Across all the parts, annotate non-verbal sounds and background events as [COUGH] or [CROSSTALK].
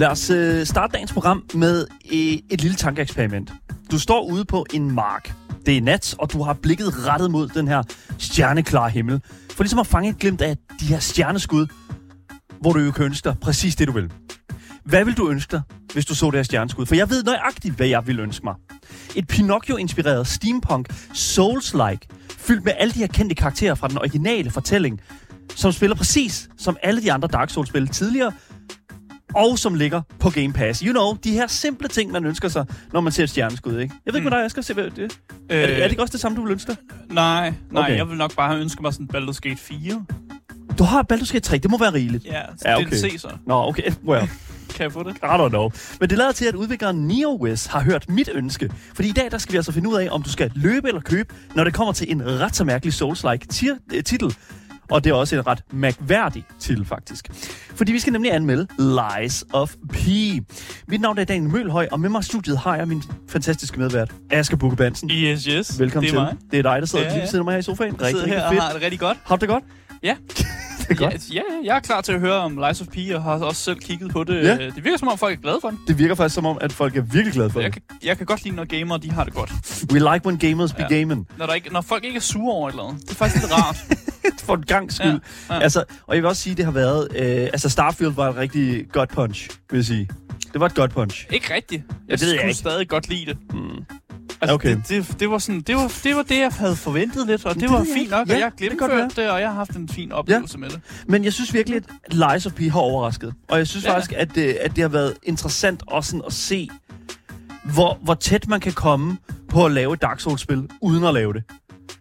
Lad os øh, starte dagens program med øh, et lille tankeeksperiment. Du står ude på en mark. Det er nat, og du har blikket rettet mod den her stjerneklare himmel. For ligesom at fange et glimt af de her stjerneskud, hvor du jo kan ønske dig præcis det, du vil. Hvad vil du ønske dig, hvis du så det her stjerneskud? For jeg ved nøjagtigt, hvad jeg vil ønske mig. Et Pinocchio-inspireret steampunk Souls-like, fyldt med alle de her kendte karakterer fra den originale fortælling, som spiller præcis som alle de andre Dark Souls-spil tidligere, og som ligger på Game Pass. You know, de her simple ting, man ønsker sig, når man ser et stjerneskud, ikke? Jeg ved ikke, Mm. hvad der er, jeg skal se, hvad det er. Er, det, er det ikke også det samme, du vil ønske dig? Nej, nej, Okay. jeg vil nok bare have ønsket mig sådan Baldur's Gate 4. Du har Baldur's Gate 3, det må være rigeligt. Ja, Ja, okay. DLC så. Nå, okay, well, [LAUGHS] Kan jeg få det? I don't know. Men det lader til, at udvikleren NeoWiz har hørt mit ønske. Fordi i dag, der skal vi altså finde ud af, om du skal løbe eller købe, når det kommer til en ret så mærkelig Souls-like øh, titel. Og det er også en ret mærkværdig titel, faktisk. Fordi vi skal nemlig anmelde Lies of P. Mit navn er Daniel Mølhøj, og med mig i studiet har jeg min fantastiske medvært, Asger Bukke Bansen. Yes, yes. Velkommen det er til. Mig. Det er dig, der sidder Ja, lige ja. ved siden af mig her i sofaen. Jeg sidder Rigtig, her rigtig og fedt. har det rigtig godt. Har du det godt? Ja. [LAUGHS] Det er godt. Ja, ja, jeg er klar til at høre om Lies of P, og har også selv kigget på det. Ja. Det virker som om, folk er glade for den. Det virker faktisk som om, at folk er virkelig glade for Jeg det. kan, jeg kan godt lide, når gamere de har det godt. We like when gamers be Ja. gaming. Når, der ikke, når folk ikke er sure over et eller andet. Det er faktisk lidt rart. [LAUGHS] for en gang skyld. Ja, Ja, ja. ja. Altså, og jeg vil også sige, at det har været... Øh, altså, Starfield var et rigtig godt punch, vil jeg sige. Det var et godt punch. ikke rigtigt. Ja, Jeg det ved jeg ikke. stadig godt lide det. Mm. Altså, Okay. det, det, det, var sådan, det, var, det var det, jeg havde forventet lidt, og det, det var fint nok, Ja, og jeg det gennemførte det, og jeg har haft en fin oplevelse med det. Men jeg synes virkelig, at Lies of P har overrasket. Og jeg synes ja. Ja. faktisk, at det, at det har været interessant også sådan at se, hvor, hvor tæt man kan komme på at lave et Dark Souls-spil, uden at lave det.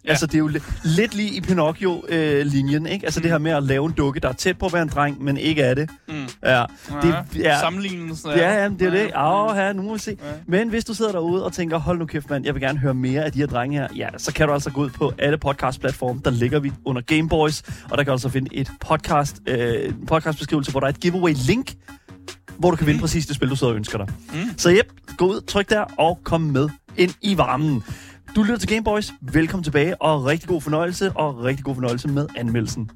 Ja. Altså, det er jo li- lidt lige i Pinocchio-linjen, ikke? Altså, mm. det her med at lave en dukke, der er tæt på at være en dreng, men ikke er det. Mm. Ja, det, ja. ja, Sammenlignelsen. Ja, ja, det er det. Ja. Åh, her, nu må vi se. Ja. Men hvis du sidder derude og tænker, hold nu kæft, mand, jeg vil gerne høre mere af de her drenge her, ja, så kan du altså gå ud på alle podcast-platforme. Der ligger vi under Gameboys, og der kan du altså finde et podcast, øh, podcastbeskrivelse, hvor der er et giveaway-link, hvor du kan vinde præcis det spil, du sidder og ønsker dig. Mm. Så jep, gå ud, tryk der og kom med ind i varmen. Du lytter til Gameboys. Velkommen tilbage, og rigtig god fornøjelse, og rigtig god fornøjelse med anmeldelsen.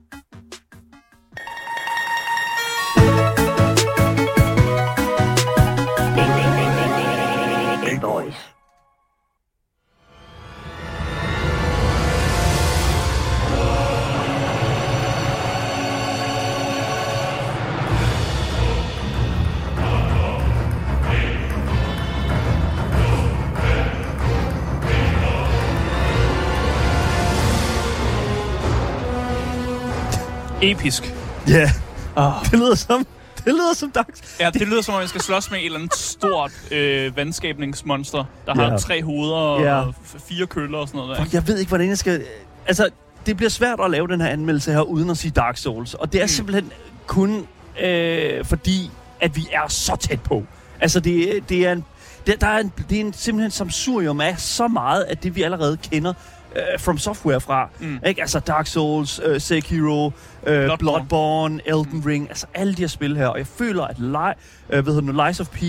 Episk. Ja, yeah. Oh. det lyder som, det lyder som dags. Ja, det lyder som om, jeg skal slås med et eller andet stort øh, vandskabningsmonster, der Ja. har tre hoveder og f- fire køller og sådan noget. Der. Fuck, jeg ved ikke, hvordan jeg skal... Altså, det bliver svært at lave den her anmeldelse her, uden at sige Dark Souls. Og det er. Mm. simpelthen kun øh, fordi, at vi er så tæt på. Altså, det, det er en... Det, der er en, det er en, simpelthen samsurium af så meget af det, vi allerede kender øh, From Software fra. Mm. Ikke? Altså Dark Souls, øh, Sekiro, øh, Bloodborne. Bloodborne. Elden Ring, altså alle de her spil her. Og jeg føler, at li- øh, hvad hedder det, Lies of P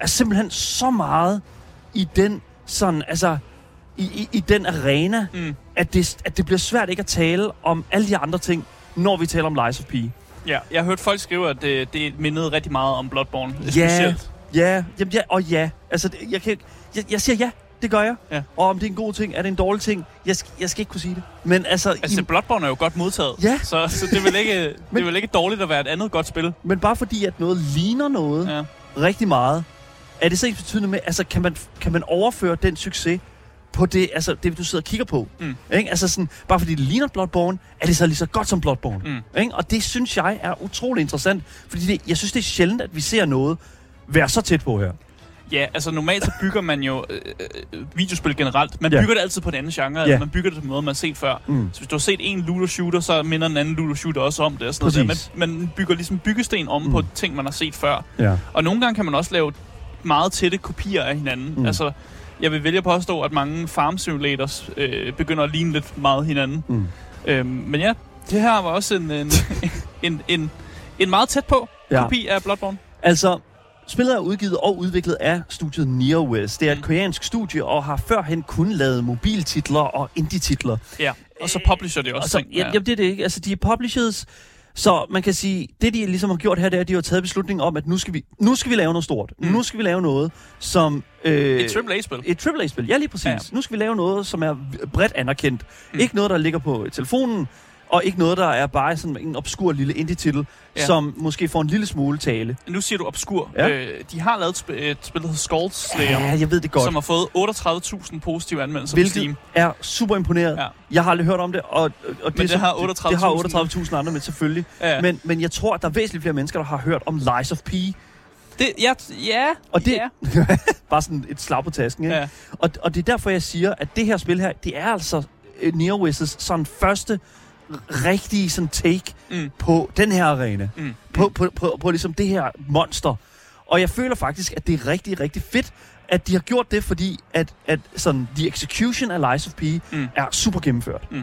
er simpelthen så meget i den sådan, altså, i, i, i den arena, Mm. at det, at det bliver svært ikke at tale om alle de andre ting, når vi taler om Lies of P. Ja, jeg har hørt folk skrive, at det, det mindede rigtig meget om Bloodborne. Ja. Specielt. Ja, jamen, ja og ja. Altså, jeg, kan, jeg, jeg siger ja, det gør jeg. Ja. Og om det er en god ting, er det en dårlig ting, jeg, sk- jeg skal ikke kunne sige det. Men altså, Altså, i, Bloodborne er jo godt modtaget. Ja. Så, så det, er vel ikke, [LAUGHS] det Men- er vel ikke dårligt at være et andet godt spil. men bare fordi, at noget ligner noget. Ja. rigtig meget, er det så ikke betydende med, altså, kan man, kan man overføre den succes på det, altså det, du sidder og kigger på. Mm. Ikke? Altså sådan, bare fordi det ligner Bloodborne, er det så lige så godt som Bloodborne. Mm. Ikke? Og det synes jeg er utrolig interessant, fordi det, jeg synes, det er sjældent, at vi ser noget være så tæt på her. Ja, altså normalt så bygger man jo øh, øh, videospil generelt. Man Ja. bygger det altid på en anden genre. Ja. Man bygger det på noget, man har set før. Mm. Så hvis du har set en looter shooter, så minder en anden looter shooter også om det. Og sådan noget. Man, man bygger ligesom byggesten om Mm. på ting, man har set før. Ja. Og nogle gange kan man også lave meget tætte kopier af hinanden. Mm. Altså, jeg vil vælge at påstå, at mange farm simulators øh, begynder at ligne lidt meget hinanden. Mm. Øhm, men ja, det her var også en, en, [LAUGHS] en, en, en meget tæt på Ja. kopi af Bloodborne. Altså, spillet er udgivet og udviklet af studiet NeoWest. Det er et Mm. koreansk studie og har førhen kun lavet mobiltitler og indie-titler. Ja, og så publisher de også Og så, ting. ja, jamen, det er det ikke. Altså, de er publishers, så man kan sige, det de ligesom har gjort her, det er, at de har taget beslutningen om, at nu skal vi, nu skal vi lave noget stort. Mm. Nu skal vi lave noget, som... Øh, Et AAA-spil. et AAA-spil, ja lige præcis. Ja. Nu skal vi lave noget, som er bredt anerkendt. Mm. Ikke noget, der ligger på telefonen, og ikke noget, der er bare sådan en obskur lille indie-titel, ja. Som måske får en lille smule tale. Nu siger du obskur. Ja. Øh, de har lavet et, sp- et spil, der hedder Skulls Slayer, Ja, jeg ved det godt. som har fået 38.000 positive anmeldelser på Hvilket Steam. er super imponeret. Ja. Jeg har aldrig hørt om det, og, og det, Men det så- har det, 38.000. det har 38.000 andre med, selvfølgelig. Ja. Men, men jeg tror, at der er væsentligt flere mennesker, der har hørt om Lies of P. det, ja, ja, Og det- ja. [LAUGHS] Bare sådan et slag på tasken, ikke? ja. Og, og det er derfor, jeg siger, at det her spil her, det er altså uh, NeoWiz' sådan første rigtige sådan take Mm. på den her arena. Mm. På, på, på, på ligesom det her monster. Og jeg føler faktisk, at det er rigtig, rigtig fedt, at de har gjort det, fordi at, at sådan, the execution af Lies of P Mm. er super gennemført. Mm.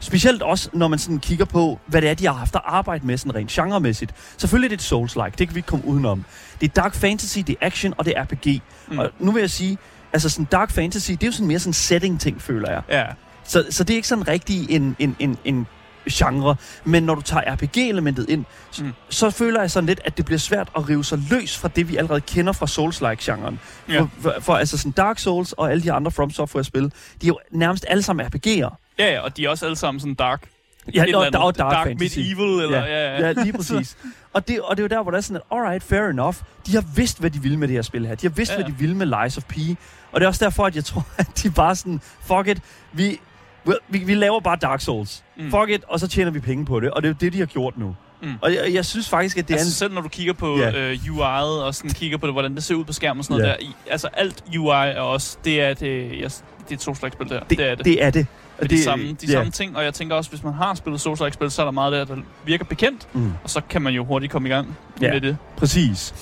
Specielt også, når man sådan kigger på, hvad det er, de har haft at arbejde med sådan rent genremæssigt. Selvfølgelig er det et Souls-like, det kan vi ikke komme udenom. Det er Dark Fantasy, det er action, og det er RPG. Mm. Mm. Og nu vil jeg sige, altså sådan Dark Fantasy, det er jo sådan mere sådan setting-ting, føler jeg. Ja. Så, så det er ikke sådan rigtig en, en, en, en genre. Men når du tager RPG-elementet ind, mm. Så føler jeg sådan lidt, at det bliver svært at rive sig løs fra det, vi allerede kender fra Souls-like-genren. Ja. For, for, for altså sådan Dark Souls og alle de andre From Software-spil, de er jo nærmest alle sammen RPG'er. ja, ja, og de er også alle sammen sådan dark. Ja, Et eller og, andet. og Dark, dark Fantasy. Medieval, eller... Ja, ja, Ja, lige præcis. [LAUGHS] og, det, og det er jo der, hvor der er sådan, at alright, fair enough. De har vidst, hvad de ville med det her spil her. De har vidst, ja. Ja. hvad de ville med Lies of P. Og det er også derfor, at jeg tror, [LAUGHS] at de bare sådan, fuck it, vi, vi, vi laver bare Dark Souls. Mm. Fuck it, og så tjener vi penge på det. Og det er det, de har gjort nu. Mm. Og jeg, jeg synes faktisk, at det altså er selv når du kigger på yeah. øh, UI'et, og sådan kigger på det, hvordan det ser ud på skærmen og sådan noget Ja. der. Altså alt UI er også, det er, det, jeg, det er et Souls-like-spil der. det, det er det. det er det. Og det, er de samme, de ja. samme ting, og jeg tænker også, hvis man har spillet Souls-like-spil, så er der meget der, der virker bekendt, Mm. og så kan man jo hurtigt komme i gang Ja. med det. Præcis.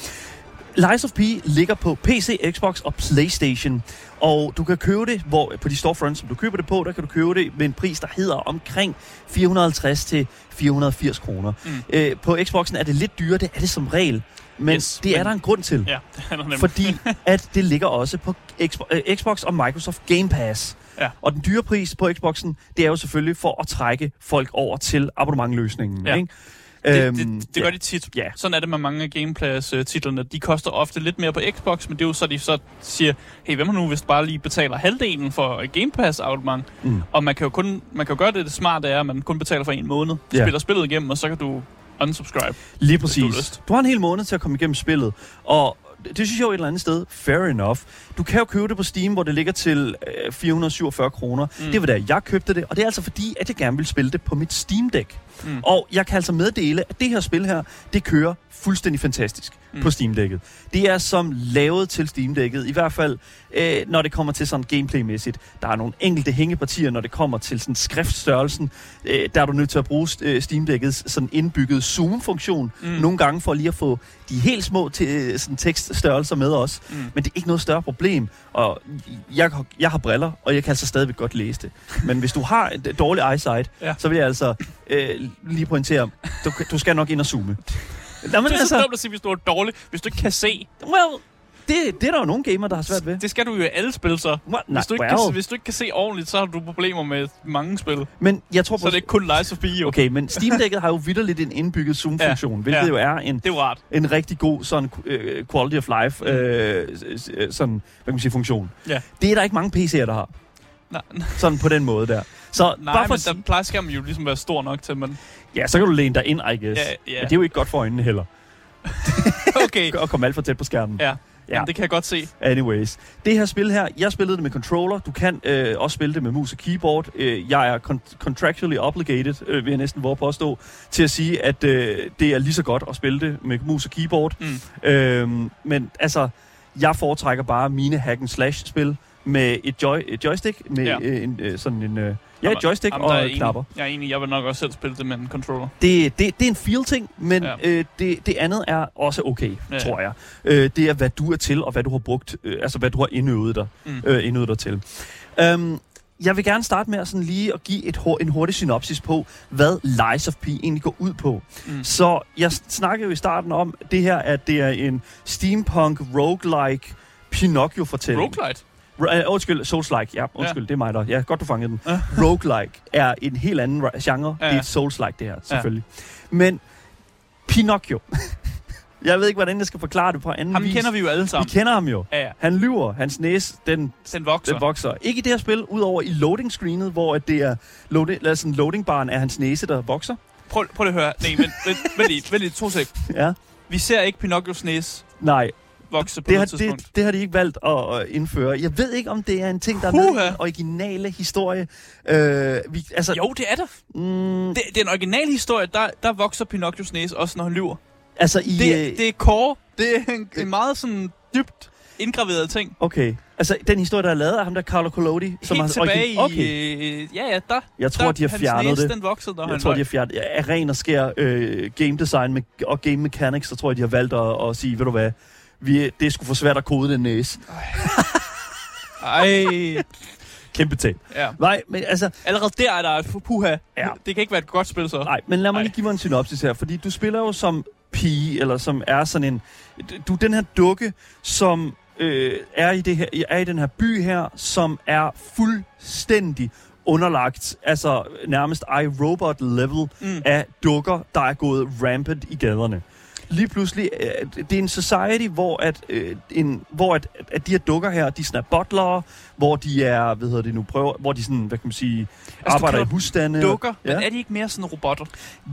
Lies of P ligger på PC, Xbox og PlayStation. Og du kan købe det, hvor på de storefronts, som du køber det på, der kan du købe det med en pris, der hedder omkring 450 til 480 kroner. Mm. Øh, på Xboxen er det lidt dyrere, det er det som regel. Men Yes, det er men- der en grund til. Ja, [LAUGHS] det er der nemlig. Fordi at det ligger også på Xbox, øh, Xbox og Microsoft Game Pass. Ja. Og den dyre pris på Xboxen, det er jo selvfølgelig for at trække folk over til abonnementløsningen. Ja. Ikke? Det, Øhm, det, det gør de tit. Ja. Sådan er det med mange af Gameplays-titlerne. De koster ofte lidt mere på Xbox, men det er jo så, de så siger, hey, hvem har nu hvis bare lige betaler halvdelen for Game Pass abonnement? Mm. Og man kan jo kun man kan jo gøre det, det smarte er, at man kun betaler for en måned. Ja. Spiller spillet igennem, og så kan du unsubscribe. Lige du har præcis. lyst. Du har en hel måned til at komme igennem spillet, og det synes jeg jo et eller andet sted, fair enough. Du kan jo købe det på Steam, hvor det ligger til øh, 447 kroner. Mm. Det var da jeg købte det, og det er altså fordi, at jeg gerne vil spille det på mit Steam Deck. Mm. Og jeg kan altså meddele, at det her spil her, det kører fuldstændig fantastisk mm. På Steam Deck'et. Det er som lavet til Steam Deck'et, i hvert fald øh, når det kommer til sådan gameplaymæssigt. Der er nogle enkelte hængepartier, når det kommer til sådan skriftstørrelsen. Øh, der er du nødt til at bruge øh, Steam Deck'ets sådan indbygget zoom-funktion mm. Nogle gange for lige at få de helt små til, øh, sådan tekststørrelser med os. Mm. Men det er ikke noget større problem. Og jeg, har- jeg har briller, og jeg kan altså stadigvæk godt læse det. Men hvis du har et dårligt eyesight, ja. Så vil jeg altså øh, lige pointere, du, du skal nok ind og zoome. Nå, men Det er så altså, dumt at sige, hvis du er dårlig. Hvis du ikke kan se, well, det, det er der jo nogle gamer, der har svært ved. det skal du jo i alle spil så. What? Nej, Hvis du, ikke well. kan, hvis du ikke kan se ordentligt, så har du problemer med mange spil. Men jeg tror Så på... er det ikke kun Lies of P, jo. Okay, men Steam Deck'et har jo vidderligt en indbygget zoom-funktion, [LAUGHS] ja. Hvilket ja. jo er en, Det er jo rart. en rigtig god sådan uh, quality of life uh, sådan, hvad kan man sige, funktion. Ja. Det er der ikke mange PC'er, der har. Nej, [LAUGHS] Sådan på den måde der. Så nej bare for men sige- der plejer skærmen jo ligesom at være stor nok til, men... Ja, så kan du læne dig ind, I guess. Ja, ja. Men det er jo ikke godt for øjnene heller. [LAUGHS] Okay. At komme alt for tæt på skærmen. Ja, Ja. ja. det kan jeg godt se. Anyways. Det her spil her, jeg spillede det med controller. Du kan øh, også spille det med mus og keyboard. Øh, jeg er con- contractually obligated, øh, vil jeg næsten våge påstå, til at sige, at øh, det er lige så godt at spille det med mus og keyboard. Mm. Øhm, men altså, jeg foretrækker bare mine hack and slash spil med et, joy, et joystick, med. Ja. øh, en, øh, sådan en, øh, ja, Jamen, joystick jamen, der er og jeg enig. knapper. Jeg er enig, jeg vil nok også selv spille det med en controller. Det, det, det er en feel-ting, men ja. Øh, det, det andet er også okay, ja. Tror jeg. Øh, det er, hvad du er til, og hvad du har brugt, øh, altså hvad du har indøvet dig, Mm. øh, indøvet dig til. Um, jeg vil gerne starte med at sådan lige at give et, en hurtig synopsis på, hvad Lies of P egentlig går ud på. Mm. Så jeg snakkede jo i starten om det her, at det er en steampunk roguelike Pinocchio-fortælling. Roguelite? Uh, undskyld, Souls-like. Ja, undskyld, ja. det er mig der. Ja, godt du fangede den. Ja. [LAUGHS] Roguelike er en helt anden genre. Ja. Det er et Souls-like, det her, selvfølgelig. Ja. Men Pinocchio. [LAUGHS] jeg ved ikke, hvordan jeg skal forklare det på anden Ham vis. kender vi jo alle Vi sammen. kender ham jo. Ja, ja. Han lyver. Hans næse, den, Den vokser. den vokser. Ikke i det her spil, udover i loading screenet, hvor at det er loading, sådan loading baren er hans næse, der vokser. Prøv, prøv lige at høre. Nej, vent, vent lige, vent lige, to sek. Ja. Vi ser ikke Pinocchios næse Nej, vokse på det har, tidspunkt. det, det har de ikke valgt at, at indføre. Jeg ved ikke, om det er en ting, der er Puha. med i den originale historie. Øh, vi, altså, Jo, det er det. Mm, det. Det er en original historie, der, der vokser Pinocchios næse også, når han lyver. altså i... Det, øh, det er core. Det er en, en meget sådan dybt indgraveret ting. Okay. Altså, den historie, der er lavet af ham der, Carlo Collodi, som Helt har tilbage i... Okay. Øh, ja, ja, der. Jeg tror, der, de har fjernet næse, det. den voksede, når Jeg han tror, løg. de har fjernet af ren og skær øh, game design med, og game mechanics, så tror jeg, de har valgt at, at sige, ved du hvad, vi, det sgu for svært at kode den næse. Ej. Kæmpe tab. Ja. Nej, men altså, Allerede der er der et puha. Ja. Det kan ikke være et godt spil, så. nej, men lad mig Ej. lige give mig en synopsis her, fordi du spiller jo som pige, eller som er sådan en, du er den her dukke, som øh, er, i det her, er i den her by her, som er fuldstændig underlagt, altså nærmest iRobot level Mm. af dukker, der er gået rampant i gaderne. Lige pludselig, øh, det er en society, hvor at, øh, en, hvor at, at de her dukker her, de sådan er butlere, hvor de er, hvad hedder det nu, prøver, hvor de sådan, hvad kan man sige, du arbejder i husstande. Dukker, Ja. men er de ikke mere sådan robotter?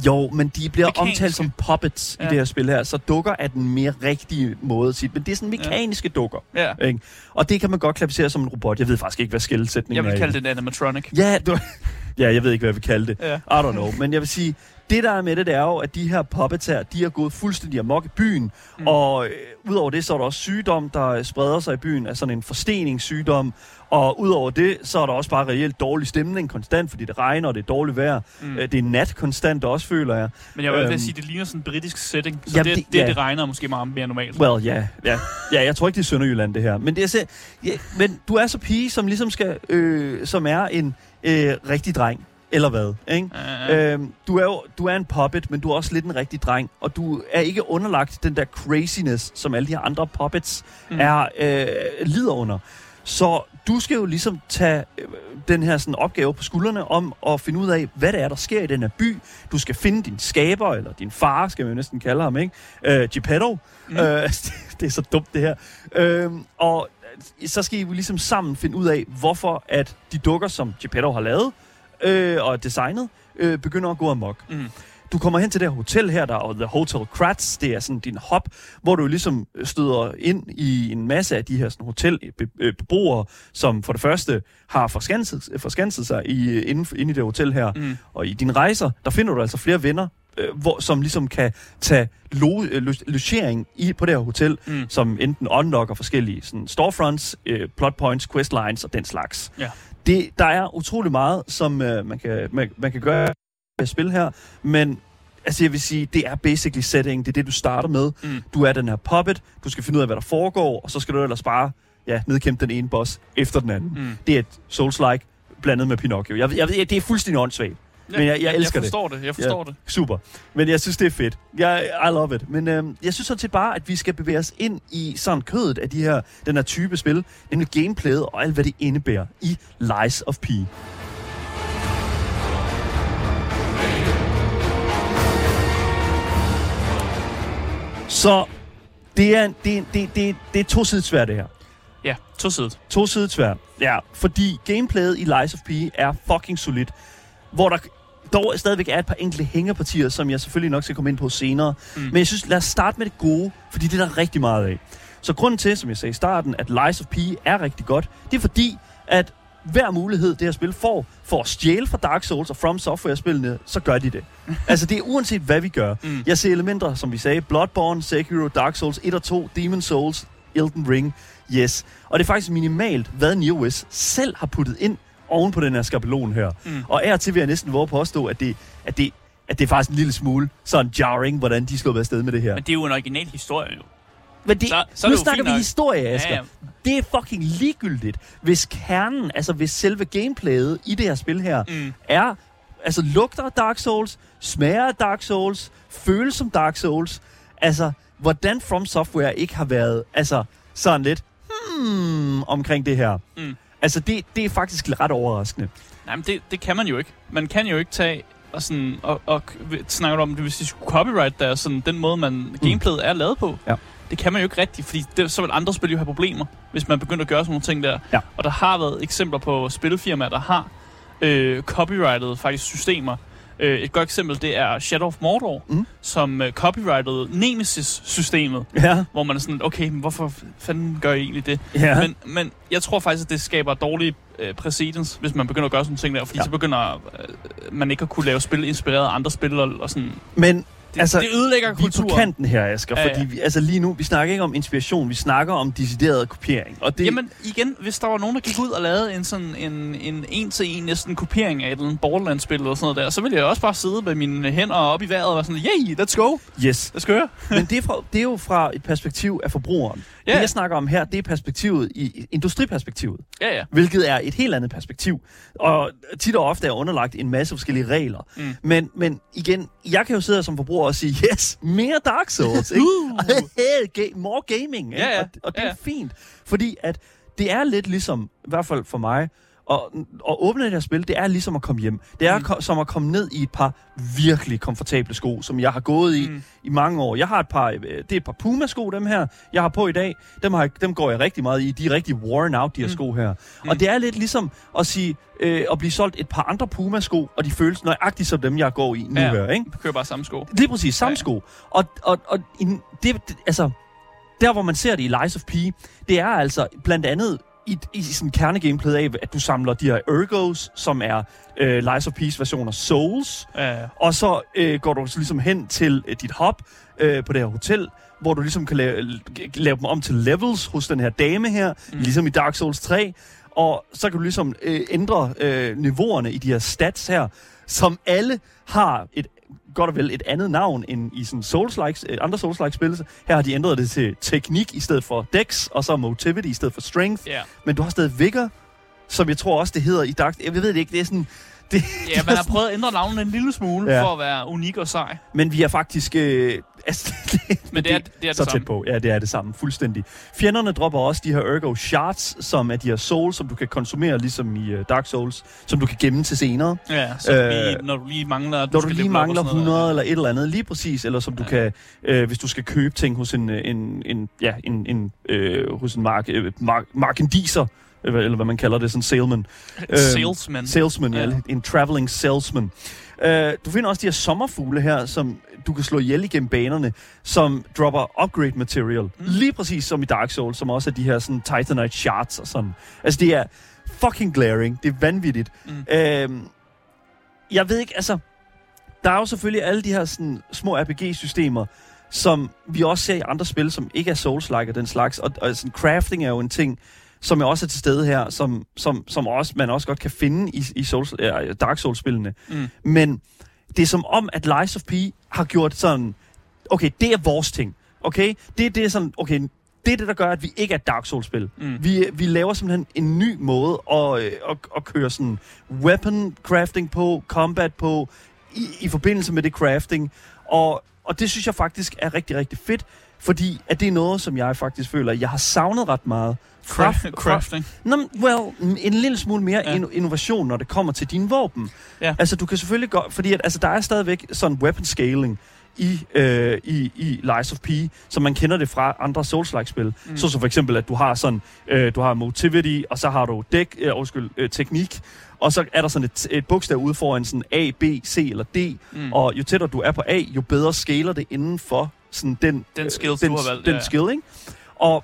Jo, men de bliver Mekaniske. omtalt som puppets ja. I det her spil her, så dukker er den mere rigtige måde at sige. Men det er sådan mekaniske ja. dukker. Ja. Ikke? Og det kan man godt klassificere som en robot. Jeg ved faktisk ikke, hvad skældsætningen Jeg er. vil i kalde det en animatronic. Ja, du... [LAUGHS] ja, jeg ved ikke, hvad jeg vil kalde det. Ja. I don't know. Men jeg vil sige, det der er med det, det er jo, at de her puppets her, de er gået fuldstændig amok i byen. Mm. Og øh, udover det, så er der også sygdom, der spreder sig i byen, sådan en forsteningssygdom. Og udover det, så er der også bare reelt dårlig stemning konstant, fordi det regner, og det er dårligt vejr. Mm. Mm. Det er nat konstant også, føler jeg. Men jeg vil Øhm. sige, det ligner sådan en britisk setting. Så Jamen, det, det- ja. det regner måske meget mere normalt. Well, ja, ja. Ja, jeg tror ikke, det er Sønderjylland, det her. Men, det er, ja, men du er så pige, som ligesom skal, øh, som er en øh, rigtig dreng. Eller hvad, ikke? Ja. Øhm, du, er jo, du er en puppet, men du er også lidt en rigtig dreng. Og du er ikke underlagt den der craziness, som alle de her andre puppets. Mm. er øh, lider under. Så du skal jo ligesom tage øh, den her sådan, opgave på skuldrene om at finde ud af, hvad det er, der sker i den her by. Du skal finde din skaber, eller din far, skal man jo næsten kalde ham, ikke? Øh, Geppetto. Mm. Øh, [LAUGHS] det er så dumt, det her. Øh, og så skal I jo ligesom sammen finde ud af, hvorfor at de dukker, som Geppetto har lavet øh, og designet, øh, begynder at gå amok. Mm. Du kommer hen til det her hotel her, der er The Hotel Kratz. Det er sådan din hop, hvor du ligesom støder ind i en masse af de her sådan hotelbeboere, som for det første har forskanset, forskanset sig i, inden, inde i det hotel her. Mm. Og i dine rejser, der finder du altså flere venner, øh, hvor, som ligesom kan tage lo, øh, lo, logering i, på det her hotel, Mm. som enten unlocker forskellige sådan, storefronts, øh, plot points, questlines og den slags. Ja. Det, der er utrolig meget, som øh, man, kan, man, man kan gøre ved at spille her, men altså jeg vil sige, det er basically setting, det er det, du starter med. Mm. Du er den her puppet, du skal finde ud af, hvad der foregår, og så skal du ellers bare ja, nedkæmpe den ene boss efter den anden. Mm. Det er et Souls-like blandet med Pinocchio. Jeg, jeg, jeg, det er fuldstændig åndssvagt. Men jeg- jeg elsker jeg det. forstår det. Jeg forstår det. Super. Men jeg synes, det er fedt. Jeg, I love it. Men øhm, jeg synes sådan set bare, at vi skal bevæge os ind i sådan kødet af de her, den her type spil, nemlig gameplayet og alt, hvad det indebærer i Lies of P. Så det er, det, det, det, det er to svært det her. Ja, to sidet. To svært. Ja, fordi gameplayet i Lies of P er fucking solidt. Hvor der dog stadigvæk er et par enkelte hængepartier, som jeg selvfølgelig nok skal komme ind på senere. Mm. Men jeg synes, lad os starte med det gode, fordi det er der rigtig meget af. Så grunden til, som jeg sagde i starten, at Lies of P er rigtig godt, det er fordi, at hver mulighed, det her spil får, for at stjæle fra Dark Souls og From Software-spillene, så gør de det. [LAUGHS] altså, det er uanset, hvad vi gør. Mm. Jeg ser elementer, som vi sagde, Bloodborne, Sekiro, Dark Souls 1 og 2, Demon Souls, Elden Ring, yes. Og det er faktisk minimalt, hvad NeoWiz selv har puttet ind oven på den her skabelon her. Mm. Og er til vil jeg næsten våge påstå, at det, at det, at det er faktisk en lille smule sådan jarring, hvordan de slår afsted med det her. Men det er jo en original historie, jo. Men det, Så- så, nu det snakker vi nok. historie, Asger. Ja, Ja, ja. ja. Det er fucking ligegyldigt, hvis kernen, altså hvis selve gameplayet i det her spil her, Mm. er, altså lugter af Dark Souls, smager af Dark Souls, føles som Dark Souls. Altså, hvordan From Software ikke har været, altså sådan lidt, hmm, omkring det her. Mm. Altså, det, det er faktisk ret overraskende. Nej, men det, det kan man jo ikke. Man kan jo ikke tage og, sådan, og, og snakke om, det, hvis de skulle copyright der, sådan, den måde, man gameplayet er lavet på. Mm. Ja. Det kan man jo ikke rigtigt, fordi det, så vil andre spil jo have problemer, hvis man begynder at gøre sådan nogle ting der. Ja. Og der har været eksempler på spilfirmaer, der har øh, copyrightet faktisk systemer. Øh, et godt eksempel, det er Shadow of Mordor, Mm. som øh, copyrightede Nemesis-systemet, Ja, hvor man er sådan, okay, men hvorfor fanden gør I egentlig det? ja. Men, men jeg tror faktisk, at det skaber dårlig øh, præcedens, hvis man begynder at gøre sådan nogle ting der, fordi ja. så begynder øh, man ikke at kunne lave spil inspireret af andre spil, og, og sådan. Men Det, Altså, det ødelægger vi er på kulturen. kanten her, Asger, Ja, ja. fordi vi, altså lige nu, vi snakker ikke om inspiration, vi snakker om decideret kopiering. Og det, Jamen igen, hvis der var nogen, der gik ud og lavede en sådan en, en en-til-en næsten kopiering af et eller andet Borderlands-spil eller sådan noget der, så ville jeg også bare sidde med mine hænder op i vejret og være sådan, yay, let's go, yes. let's køre. Men det er, fra, det er jo fra et perspektiv af forbrugeren. Ja. Det, jeg snakker om her, det er perspektivet i industriperspektivet, Ja, ja. hvilket er et helt andet perspektiv. Og tit og ofte er underlagt en masse forskellige regler. Mm. Men, men igen, jeg kan jo sidde som forbruger og sige, yes, mere Dark Souls, ikke? Uh. [LAUGHS] Ga- More gaming, ikke? Ja, ja. Og, og det Ja, er fint. Fordi at det er lidt ligesom, i hvert fald for mig, og, og åbne det her spil, det er ligesom at komme hjem. Det er Mm. som at komme ned i et par virkelig komfortable sko, som jeg har gået i Mm. i mange år. Jeg har et par, øh, det er et par Puma-sko, dem her, jeg har på i dag. Dem, har, dem går jeg rigtig meget i. De er rigtig worn out, de her Mm. sko her. Mm. Og det er lidt ligesom at sige, øh, at blive solgt et par andre Puma-sko, og de føles nøjagtigt som dem, jeg går i nu Ja. her, ikke? Vi kører bare samme sko. Lige præcis, samme Ja, sko. Og, og, og det, det, altså, der hvor man ser det i Lies of P, det er altså blandt andet i, i sådan kernegameplayet af, at du samler de her Ergos, som er øh, Lies of P's version af Souls, Ja, og så øh, går du så ligesom hen til øh, dit hop øh, på det her hotel, hvor du ligesom kan lave, lave dem om til levels hos den her dame her, mm. ligesom i Dark Souls 3. Og så kan du ligesom øh, ændre øh, niveauerne i de her stats her, som alle har et godt og vel et andet navn end i sådan Souls-like, øh, andre Souls-like spil. Her har de ændret det til teknik i stedet for dex, og så motivity i stedet for strength. ja. Men du har stadig vigor, som jeg tror også det hedder i Dark... Jeg ved det ikke, det er sådan... [LAUGHS] Det, ja man har prøvet at ændre navnet en lille smule, Ja. for at være unik og sej. Men vi er faktisk... Øh, [LAUGHS] altså, Men det er det, er det så samme. tæt på. Ja, det er det samme. Fuldstændig. Fjenderne dropper også de her Ergo Shards, som er de her souls, som du kan konsumere, ligesom i uh, Dark Souls, som du kan gemme til senere. Ja, så Øh, lige, når du lige mangler... Når du lige mangler sådan noget. 100 eller et eller andet, lige præcis, eller som du Ja. kan, øh, hvis du skal købe ting hos en, øh, en, en ja, en, en øh, hos en mark, øh, mark, markendiser, eller hvad man kalder det, sådan salesman. En [LAUGHS] Salesman. Salesman. Ja. ja. En traveling salesman. Uh, du finder også de her sommerfugle her, som du kan slå ihjel igennem banerne, som dropper upgrade material. Mm. Lige præcis som i Dark Souls, som også er de her sådan Titanite shards og sådan. Altså det er fucking glaring. Det er vanvittigt. Mm. Uh, jeg ved ikke, altså... Der er jo selvfølgelig alle de her sådan, små RPG-systemer, som vi også ser i andre spil, som ikke er Souls-like og den slags. Og, og sådan, crafting er jo en ting, som er også er til stede her, som, som, som også, man også godt kan finde i, i Souls, øh, Dark Souls-spillene. Mm. Men det er som om, at Lies of P har gjort sådan, okay, det er vores ting. Okay, det er det er sådan, okay, det er det, der gør, at vi ikke er et Dark Souls-spil. Mm. Vi, vi laver simpelthen en ny måde at, øh, at, at køre sådan weapon crafting på, combat på, i, i forbindelse med det crafting. Og, og det synes jeg faktisk er rigtig, rigtig fedt, fordi at det er noget, som jeg faktisk føler, jeg har savnet ret meget. Fra, Cra- crafting. Nå, well, en lille smule mere ja. innovation, når det kommer til dine våben. Ja. Altså, du kan selvfølgelig godt... Fordi at, altså, der er stadigvæk sådan weapon scaling i, øh, i, i Lies of P, som man kender det fra andre Souls-like-spil. Mm. Så, så for eksempel, at du har sådan... Øh, du har motivity, og så har du dæk, øh, undskyld, øh, teknik, og så er der sådan et, et bogstav ude foran sådan A, B, C eller D, Mm. og jo tættere du er på A, jo bedre scaler det inden for sådan den, Den øh, skills, du den, har valgt, Den ja. skill, ikke? Og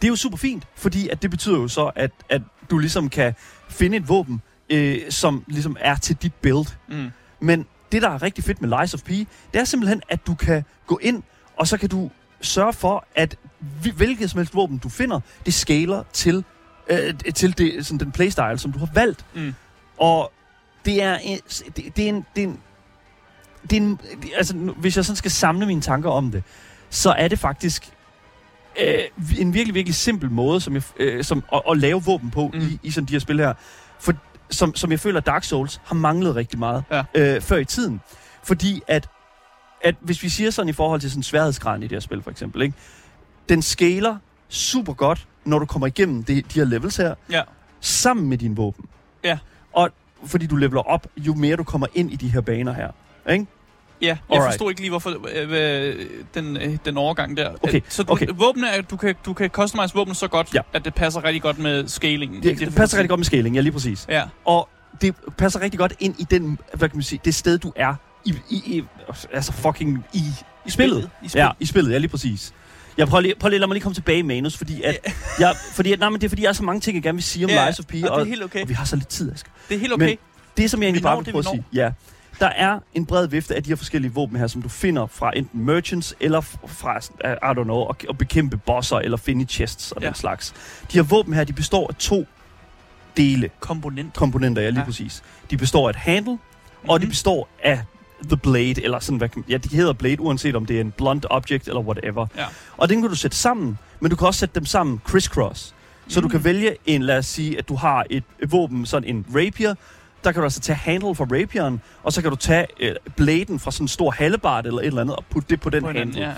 det er jo super fint, fordi at det betyder jo så, at, at du ligesom kan finde et våben, øh, som ligesom er til dit build. Mm. Men det, der er rigtig fedt med Lies of P, det er simpelthen, at du kan gå ind, og så kan du sørge for, at vi- hvilket som helst våben, du finder, det scaler til, øh, til det, sådan den playstyle, som du har valgt. Mm. Og det er, en, det, det er en... Det er en det er en, altså, hvis jeg sådan skal samle mine tanker om det, så er det faktisk øh, en virkelig, virkelig simpel måde som jeg, øh, som, at, at lave våben på mm. i, i sådan de her spil her. For, som, som jeg føler, Dark Souls har manglet rigtig meget Ja. øh, før i tiden. Fordi at, at hvis vi siger sådan i forhold til sådan sværhedsgraden i det her spil for eksempel, ikke? den scaler super godt, når du kommer igennem de, de her levels her, Ja. sammen med dine våben. Ja. Og fordi du leveler op, jo mere du kommer ind i de her baner her. Ikke? Ja, jeg Alright. forstod ikke lige, hvorfor øh, den, øh, den overgang der. Okay, Øh, Så du, okay. våben er, du kan, du kan customize våben så godt, Ja. at det passer rigtig godt med scalingen. Det, det passer rigtig godt med scaling, ja lige præcis. Ja, Og det passer rigtig godt ind i den, hvad kan man sige, det sted, du er i, i, i altså fucking i, i spillet. I spillet. Ja, i spillet, ja lige præcis. Jeg prøver lige, prøv lige, lad mig lige komme tilbage i manus, fordi at, jeg, fordi at, nej, men det er fordi, jeg har så mange ting, jeg gerne vil sige om Ja, Lies of P, og det er helt okay. og vi har så lidt tid, Asger. Det er helt okay. Men det, som jeg egentlig bare vil det, prøve at sige, ja, der er en bred vifte af de her forskellige våben her, som du finder fra enten merchants, eller fra, uh, I don't know, at, bekæmpe bosser, eller finde chests og Ja. den slags. De her våben her, de består af to dele, Komponent. komponenter, ja lige Ja. præcis. De består af et handle, mm-hmm. og de Mhm. består af the blade, eller sådan, hvad, ja, de hedder blade, uanset om det er en blunt object, eller whatever. Ja. Og den kan du sætte sammen, men du kan også sætte dem sammen crisscross. Så Mm. du kan vælge en, lad os sige, at du har et, et våben, sådan en rapier, der kan du altså tage handle fra rapieren, og så kan du tage øh, bladen fra sådan en stor halebart eller et eller andet, og putte det på den På handle. ja, ja.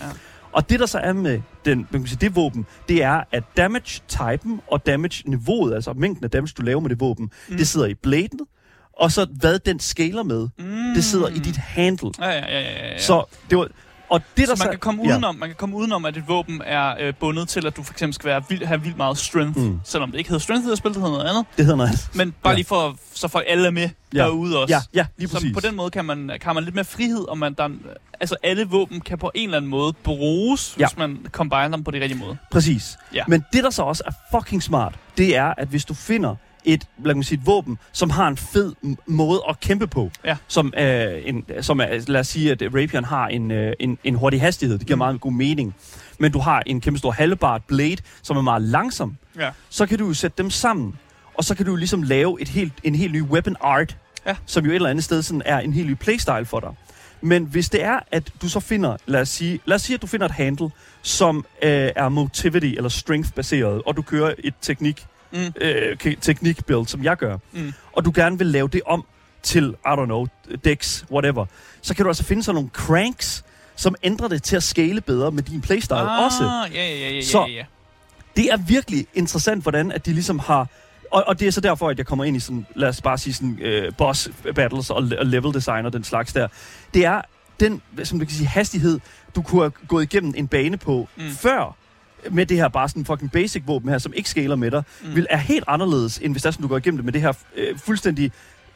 Og det, der så er med den, hvad kan man sige, det våben, det er, at damage-typen og damage-niveauet, altså mængden af damage, du laver med det våben, Mm. mm. det sidder i bladen, og så hvad den scaler med, Mm. det sidder i dit handle. Ja, ja, ja, ja, ja. Så det var... Og det, der så man kan komme udenom, man kan komme udenom, at et våben er øh, bundet til, at du for eksempel skal være vild, have vildt meget strength, mm. Selvom det ikke hedder strength i det spil, det hedder noget andet. det hedder noget andet. Men bare Ja. lige for, så for alle med Ja. derude også. Ja, ja, lige så præcis. på den måde kan man, kan man lidt mere frihed, og man, der, altså alle våben kan på en eller anden måde bruges, Ja. hvis man combiner dem på det rigtige måde. Præcis. Ja. Men det, der så også er fucking smart, det er, at hvis du finder et, lad mig sige, et våben, som har en fed måde at kæmpe på, Ja. som, øh, en, som er, lad os sige, at Rapieren har en, øh, en, en hurtig hastighed, det giver Mm. mm. meget god mening, men du har en kæmpe stor halvbart blade, som er meget langsom, Ja. så kan du jo sætte dem sammen, og så kan du ligesom lave et helt, en helt ny weapon art, Ja. som jo et eller andet sted sådan er en helt ny playstyle for dig. Men hvis det er, at du så finder, lad os sige, lad os sige at du finder et handle, som øh, er motivity eller strength baseret, og du kører et teknik, Mm. øh, teknikbuild, som jeg gør, Mm. og du gerne vil lave det om til, I don't know, dex, whatever, så kan du altså finde sådan nogle cranks, som ændrer det til at scale bedre med din playstyle ah, også. Ja, ja, ja, ja, Så- ja, ja. Det er virkelig interessant, hvordan at de ligesom har... Og, og det er så derfor, at jeg kommer ind i sådan, lad os bare sige sådan, øh, boss battles og, og level design og den slags der. Det er den, som du kan sige, hastighed, du kunne have gået igennem en bane på mm. før, med det her bare sådan fucking basic våben her, som ikke scaler med dig, Mm. vil er helt anderledes, end hvis der sådan, du går igennem det med det her øh, fuldstændig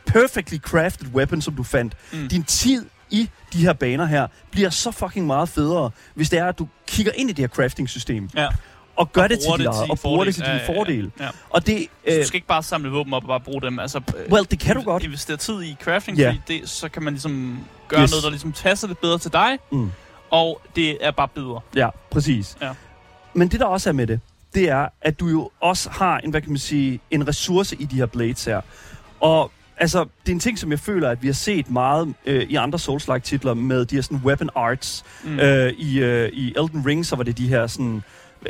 perfectly crafted weapon, som du fandt. Mm. Din tid i de her baner her bliver så fucking meget federe, hvis det er, at du kigger ind i det her crafting-system Ja. og gør det til dit eget, og bruger det fordel. til din Ja, ja, ja. fordel. Ja. Og det, Så øh, du skal ikke bare samle våben op og bare bruge dem. Altså, øh, well, det kan du godt. Investere tid i crafting, fordi det, så kan man ligesom gøre Yes. noget, der ligesom passer lidt bedre til dig, Mm. og det er bare bedre. Ja, præcis. Ja. Men det, der også er med det, det er, at du jo også har en, hvad kan man sige, en ressource i de her blades her. Og altså, det er en ting, som jeg føler, at vi har set meget øh, i andre Souls-like titler med de her sådan weapon arts. Mm. Øh, i, øh, I Elden Ring, så var det de her sådan,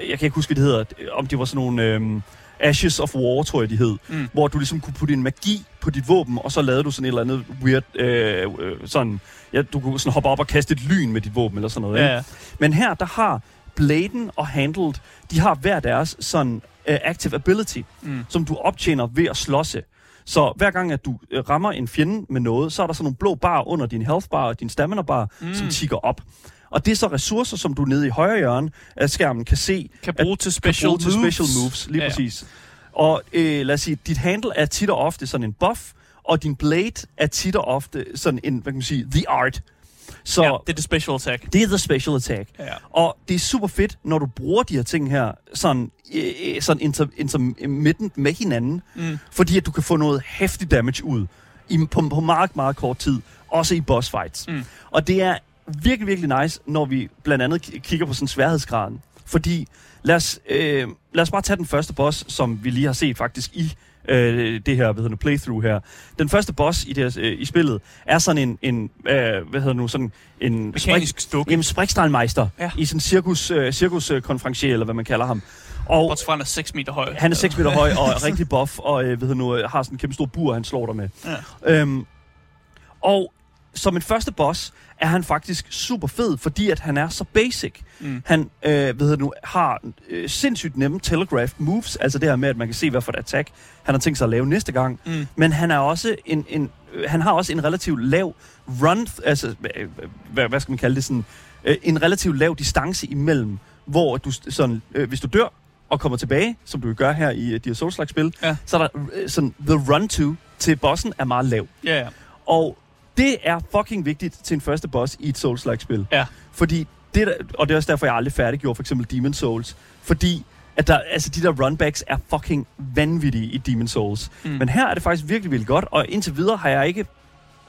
jeg kan ikke huske, hvad det hedder, om det var sådan nogle øh, Ashes of War, tror jeg, de hed. Mm. hvor du ligesom kunne putte en magi på dit våben, og så lavede du sådan et eller andet weird, øh, øh, sådan, ja, du kunne sådan hoppe op og kaste et lyn med dit våben, eller sådan noget. Ja, Ikke? ja. Men her, der har Bladen og Handled, de har hver deres sådan uh, active ability, Mm. som du optjener ved at slåsse. Så hver gang, at du øh, rammer en fjende med noget, så er der sådan nogle blå bar under din health bar og din stamina bar, Mm. som tigger op. Og det er så ressourcer, som du nede i højre hjørne af skærmen kan se, Kan bruge til special bruge til moves. special moves. Lige ja. præcis. Og øh, lad os sige, dit handle er tit og ofte sådan en buff, og din blade er tit og ofte sådan en, hvad kan man sige, the art. Så Ja, det er det special attack. det er the special attack. Ja. Og det er super fedt, når du bruger de her ting her sådan, øh, øh, sådan inter, intermittent med hinanden, Mm. fordi at du kan få noget heftig damage ud i, på, på meget, meget kort tid, også i boss fights. Mm. Og det er virkelig, virkelig nice, når vi blandt andet kigger på sådan sværhedsgraden. Fordi lad os, øh, lad os bare tage den første boss, som vi lige har set faktisk i øh, det her, hvad hedder nu, playthrough her. Den første boss i, det, her, øh, i spillet er sådan en, en øh, hvad hedder nu, sådan en... Mekanisk stuk. Jamen, Spriksteinmeister Ja. i sådan en cirkus, øh, cirkuskonferencier, eller hvad man kalder ham. Og Bortset fra, han er 6 meter høj. han er 6 meter høj og [LAUGHS] er rigtig buff, og øh, ved nu, øh, har sådan en kæmpe stor bur, han slår dig med. Ja. Øhm, og som en første boss er han faktisk super fed, fordi at han er så basic. Mm. Han øh, ved du nu, har øh, sindssygt nemme telegraph moves, altså det her med, at man kan se, hvad for et attack han har tænkt sig at lave næste gang. Mm. Men han er også en, en øh, han har også en relativt lav run, altså øh, hvad, hvad skal man kalde det sådan, øh, en relativt lav distance imellem, hvor du sådan, øh, hvis du dør og kommer tilbage, som du gør her i øh, de her Souls-like spil, Ja. så er der øh, sådan, the run to til bossen er meget lav. Ja, ja. Og det er fucking vigtigt til en første boss i et Souls-like spil. Ja. Fordi det og det er også derfor, jeg aldrig færdiggjorde for eksempel Demon Souls. Fordi at der, altså de der runbacks er fucking vanvittige i Demon Souls. Mm. Men her er det faktisk virkelig, virkelig godt, og indtil videre har jeg ikke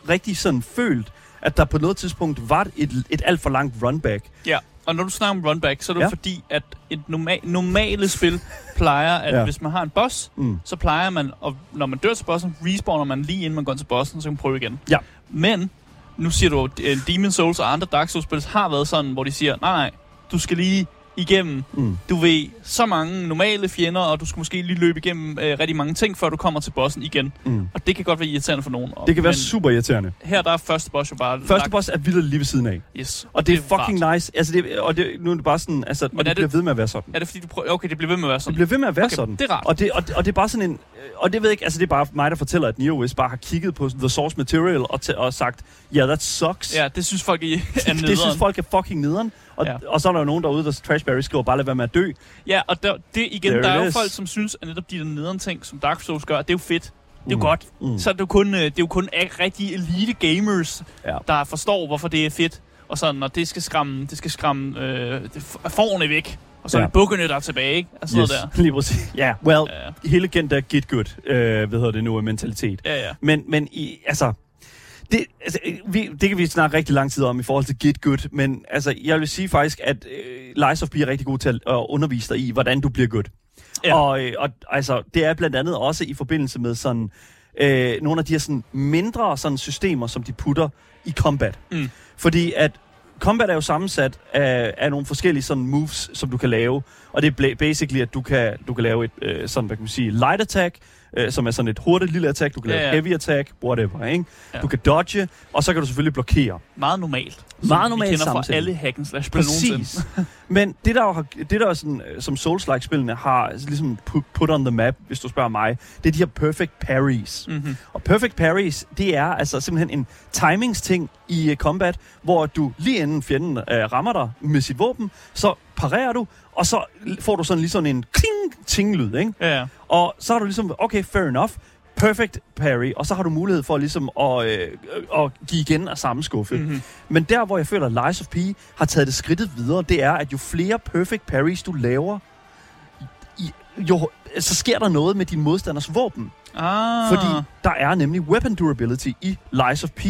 rigtig sådan følt, at der på noget tidspunkt var et, et alt for langt runback. Ja, og når du snakker om runback, så er det Ja. fordi, at et norma- normale spil plejer, at Ja. hvis man har en boss, Mm. så plejer man, og når man dør til bossen, respawner man lige inden man går til bossen, så kan man prøve igen. Ja. Men, nu siger du, at Demon Souls og andre Dark Souls-spil har været sådan, hvor de siger, nej nej, du skal lige igennem, Mm. du ved, så mange normale fjender, og du skal måske lige løbe igennem øh, rigtig mange ting, før du kommer til bossen igen. Mm. Og det kan godt være irriterende for nogen. Det kan være super irriterende. her der er første boss jo bare... Første lagt- boss er vildt lige ved siden af. Yes. Og det er rart. fucking nice. Altså det, og det, nu er det bare sådan, altså, og Men det er det- bliver ved med at være sådan. Er det fordi, du prøver... Okay, det bliver ved med at være Det sådan. bliver ved med at være okay, sådan. Det er rart. Og det, og, det, og det er bare sådan en... Og det ved jeg ikke, altså det er bare mig, der fortæller, at NeoWiz bare har kigget på the source material og, og sagt, ja, yeah, that sucks. Ja, det synes folk i [LAUGHS] er det, nederen. det synes folk er fucking nederen. Og, ja. Og så er der jo nogen derude, der Trashberry skriver, bare lad være med at dø. Ja, og der, det igen, There der er jo is. folk, som synes, at netop de der nederen ting, som Dark Souls gør, det er jo fedt. Det er Mm. godt. Mm. Så er det jo kun, øh, det er jo kun a- rigtige elite gamers, Ja. der forstår, hvorfor det er fedt. Og sådan, når det skal skræmme, det skal skræmme øh, forne væk. Og så er Ja. det bukkene, der er tilbage, ikke? Og sådan Yes, noget der. lige præcis. Ja, yeah, well, Ja, hele den der get good, øh, hvad hedder det nu, mentalitet. ja, ja. Men, men i, altså, det, altså vi, det kan vi snakke rigtig lang tid om i forhold til get good, men altså, jeg vil sige faktisk, at øh, Lies of P er rigtig god til at, at undervise dig i, hvordan du bliver good. Ja. Og, øh, og altså, det er blandt andet også i forbindelse med sådan, øh, nogle af de her sådan, mindre sådan, systemer, som de putter i combat. Mm. Fordi at combat er jo sammensat af, af nogle forskellige sådan moves, som du kan lave. Og det er basically, at du kan, du kan lave et øh, sådan, hvad kan man sige, light attack, øh, som er sådan et hurtigt lille attack. Du kan lave Ja, ja. heavy attack, whatever, ikke? Ja. Du kan dodge, og så kan du selvfølgelig blokere. Meget normalt. Meget normalt Vi kender fra alle hack and slash. Præcis. [LAUGHS] Men det der, har, det der er sådan, øh, som Souls-like-spillene har ligesom put, on the map, hvis du spørger mig, det er de her perfect parries. Mm-hmm. Og perfect parries, det er altså simpelthen en timingsting i uh, combat, hvor du lige inden fjenden uh, rammer dig med sit våben, så parerer du, og så får du sådan lige sådan en kling ting-lyd, ikke? Ja, ja. Og så har du ligesom, okay, fair enough, perfect parry, og så har du mulighed for ligesom at, øh, at give igen af samme skuffe. Mm-hmm. Men der, hvor jeg føler, at Lies of P har taget det skridtet videre, det er, at jo flere perfect parries du laver, jo, så sker der noget med din modstanders våben. Ah. Fordi der er nemlig weapon durability i Lies of P.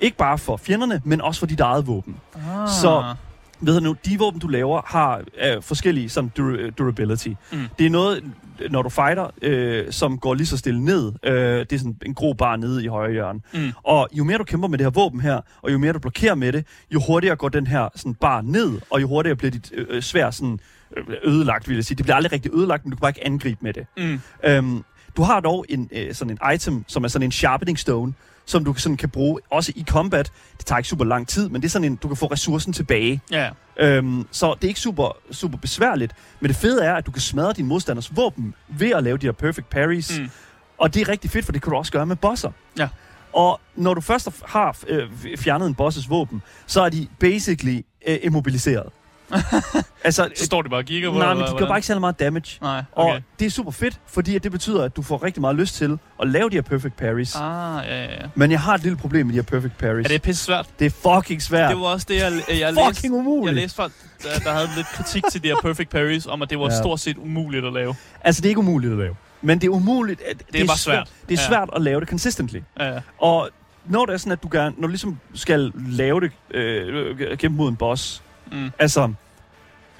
Ikke bare for fjenderne, men også for dit eget våben. ah. Så- Ved du nu, de våben, du laver, har øh, forskellige sådan, dur- durability. Mm. Det er noget, når du fighter, øh, som går lige så stille ned. Øh, det er sådan en grå bar nede i højre hjørne. Mm. Og jo mere du kæmper med det her våben her, og jo mere du blokerer med det, jo hurtigere går den her sådan bar ned, og jo hurtigere bliver dit øh, øh, svær sådan øh, ødelagt, vil jeg sige. Det bliver aldrig rigtig ødelagt, men du kan bare ikke angribe med det. Mm. Øhm, du har dog en, øh, sådan en item, som er sådan en sharpening stone, som du sådan kan bruge også i combat. Det tager ikke super lang tid, men det er sådan en, du kan få ressourcen tilbage. Ja, Øhm, så det er ikke super, super besværligt. Men det fede er, at du kan smadre din modstanders våben ved at lave de her perfect parries. Mm. Og det er rigtig fedt, for det kan du også gøre med bosser. Ja. Og når du først har øh, fjernet en bosses våben, så er de basically øh, immobiliseret. [LAUGHS] altså, så står det bare og kigger på nej, men de gør bare ikke særlig meget damage. Nej, Og okay. det er super fedt, fordi at det betyder, at du får rigtig meget lyst til at lave de her perfect parries. Ah, ja, ja. Men jeg har et lille problem med de her perfect parries. Er det pisse svært? det er fucking svært. Det var også det, jeg, jeg læste. fucking umuligt. Jeg læste folk, der, der havde lidt kritik til de her perfect parries, om at det var Ja. stort set umuligt at lave. Altså, det er ikke umuligt at lave. Men det er umuligt. At, det, bare svært. svært. Det er Ja. svært at lave det consistently. Ja, ja. Og når det er sådan, at du, gerne, når du ligesom skal lave det, øh, kæmpe mod en boss, Mm. altså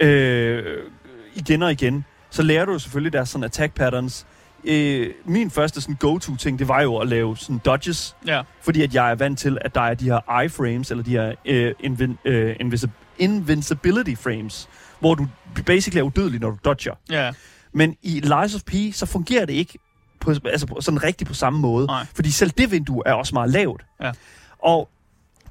øh, igen og igen, så lærer du selvfølgelig deres sådan attack patterns øh, min første sådan go-to-ting, det var jo at lave sådan dodges, Ja. fordi at jeg er vant til, at der er de her iframes, eller de her øh, invin, øh, invincibility frames, hvor du basically er udødelig, når du dodger. Ja. Men i Lies of P, så fungerer det ikke på, altså på, sådan rigtigt på samme måde. Nej. Fordi selv det vindue er også meget lavt. Ja. Og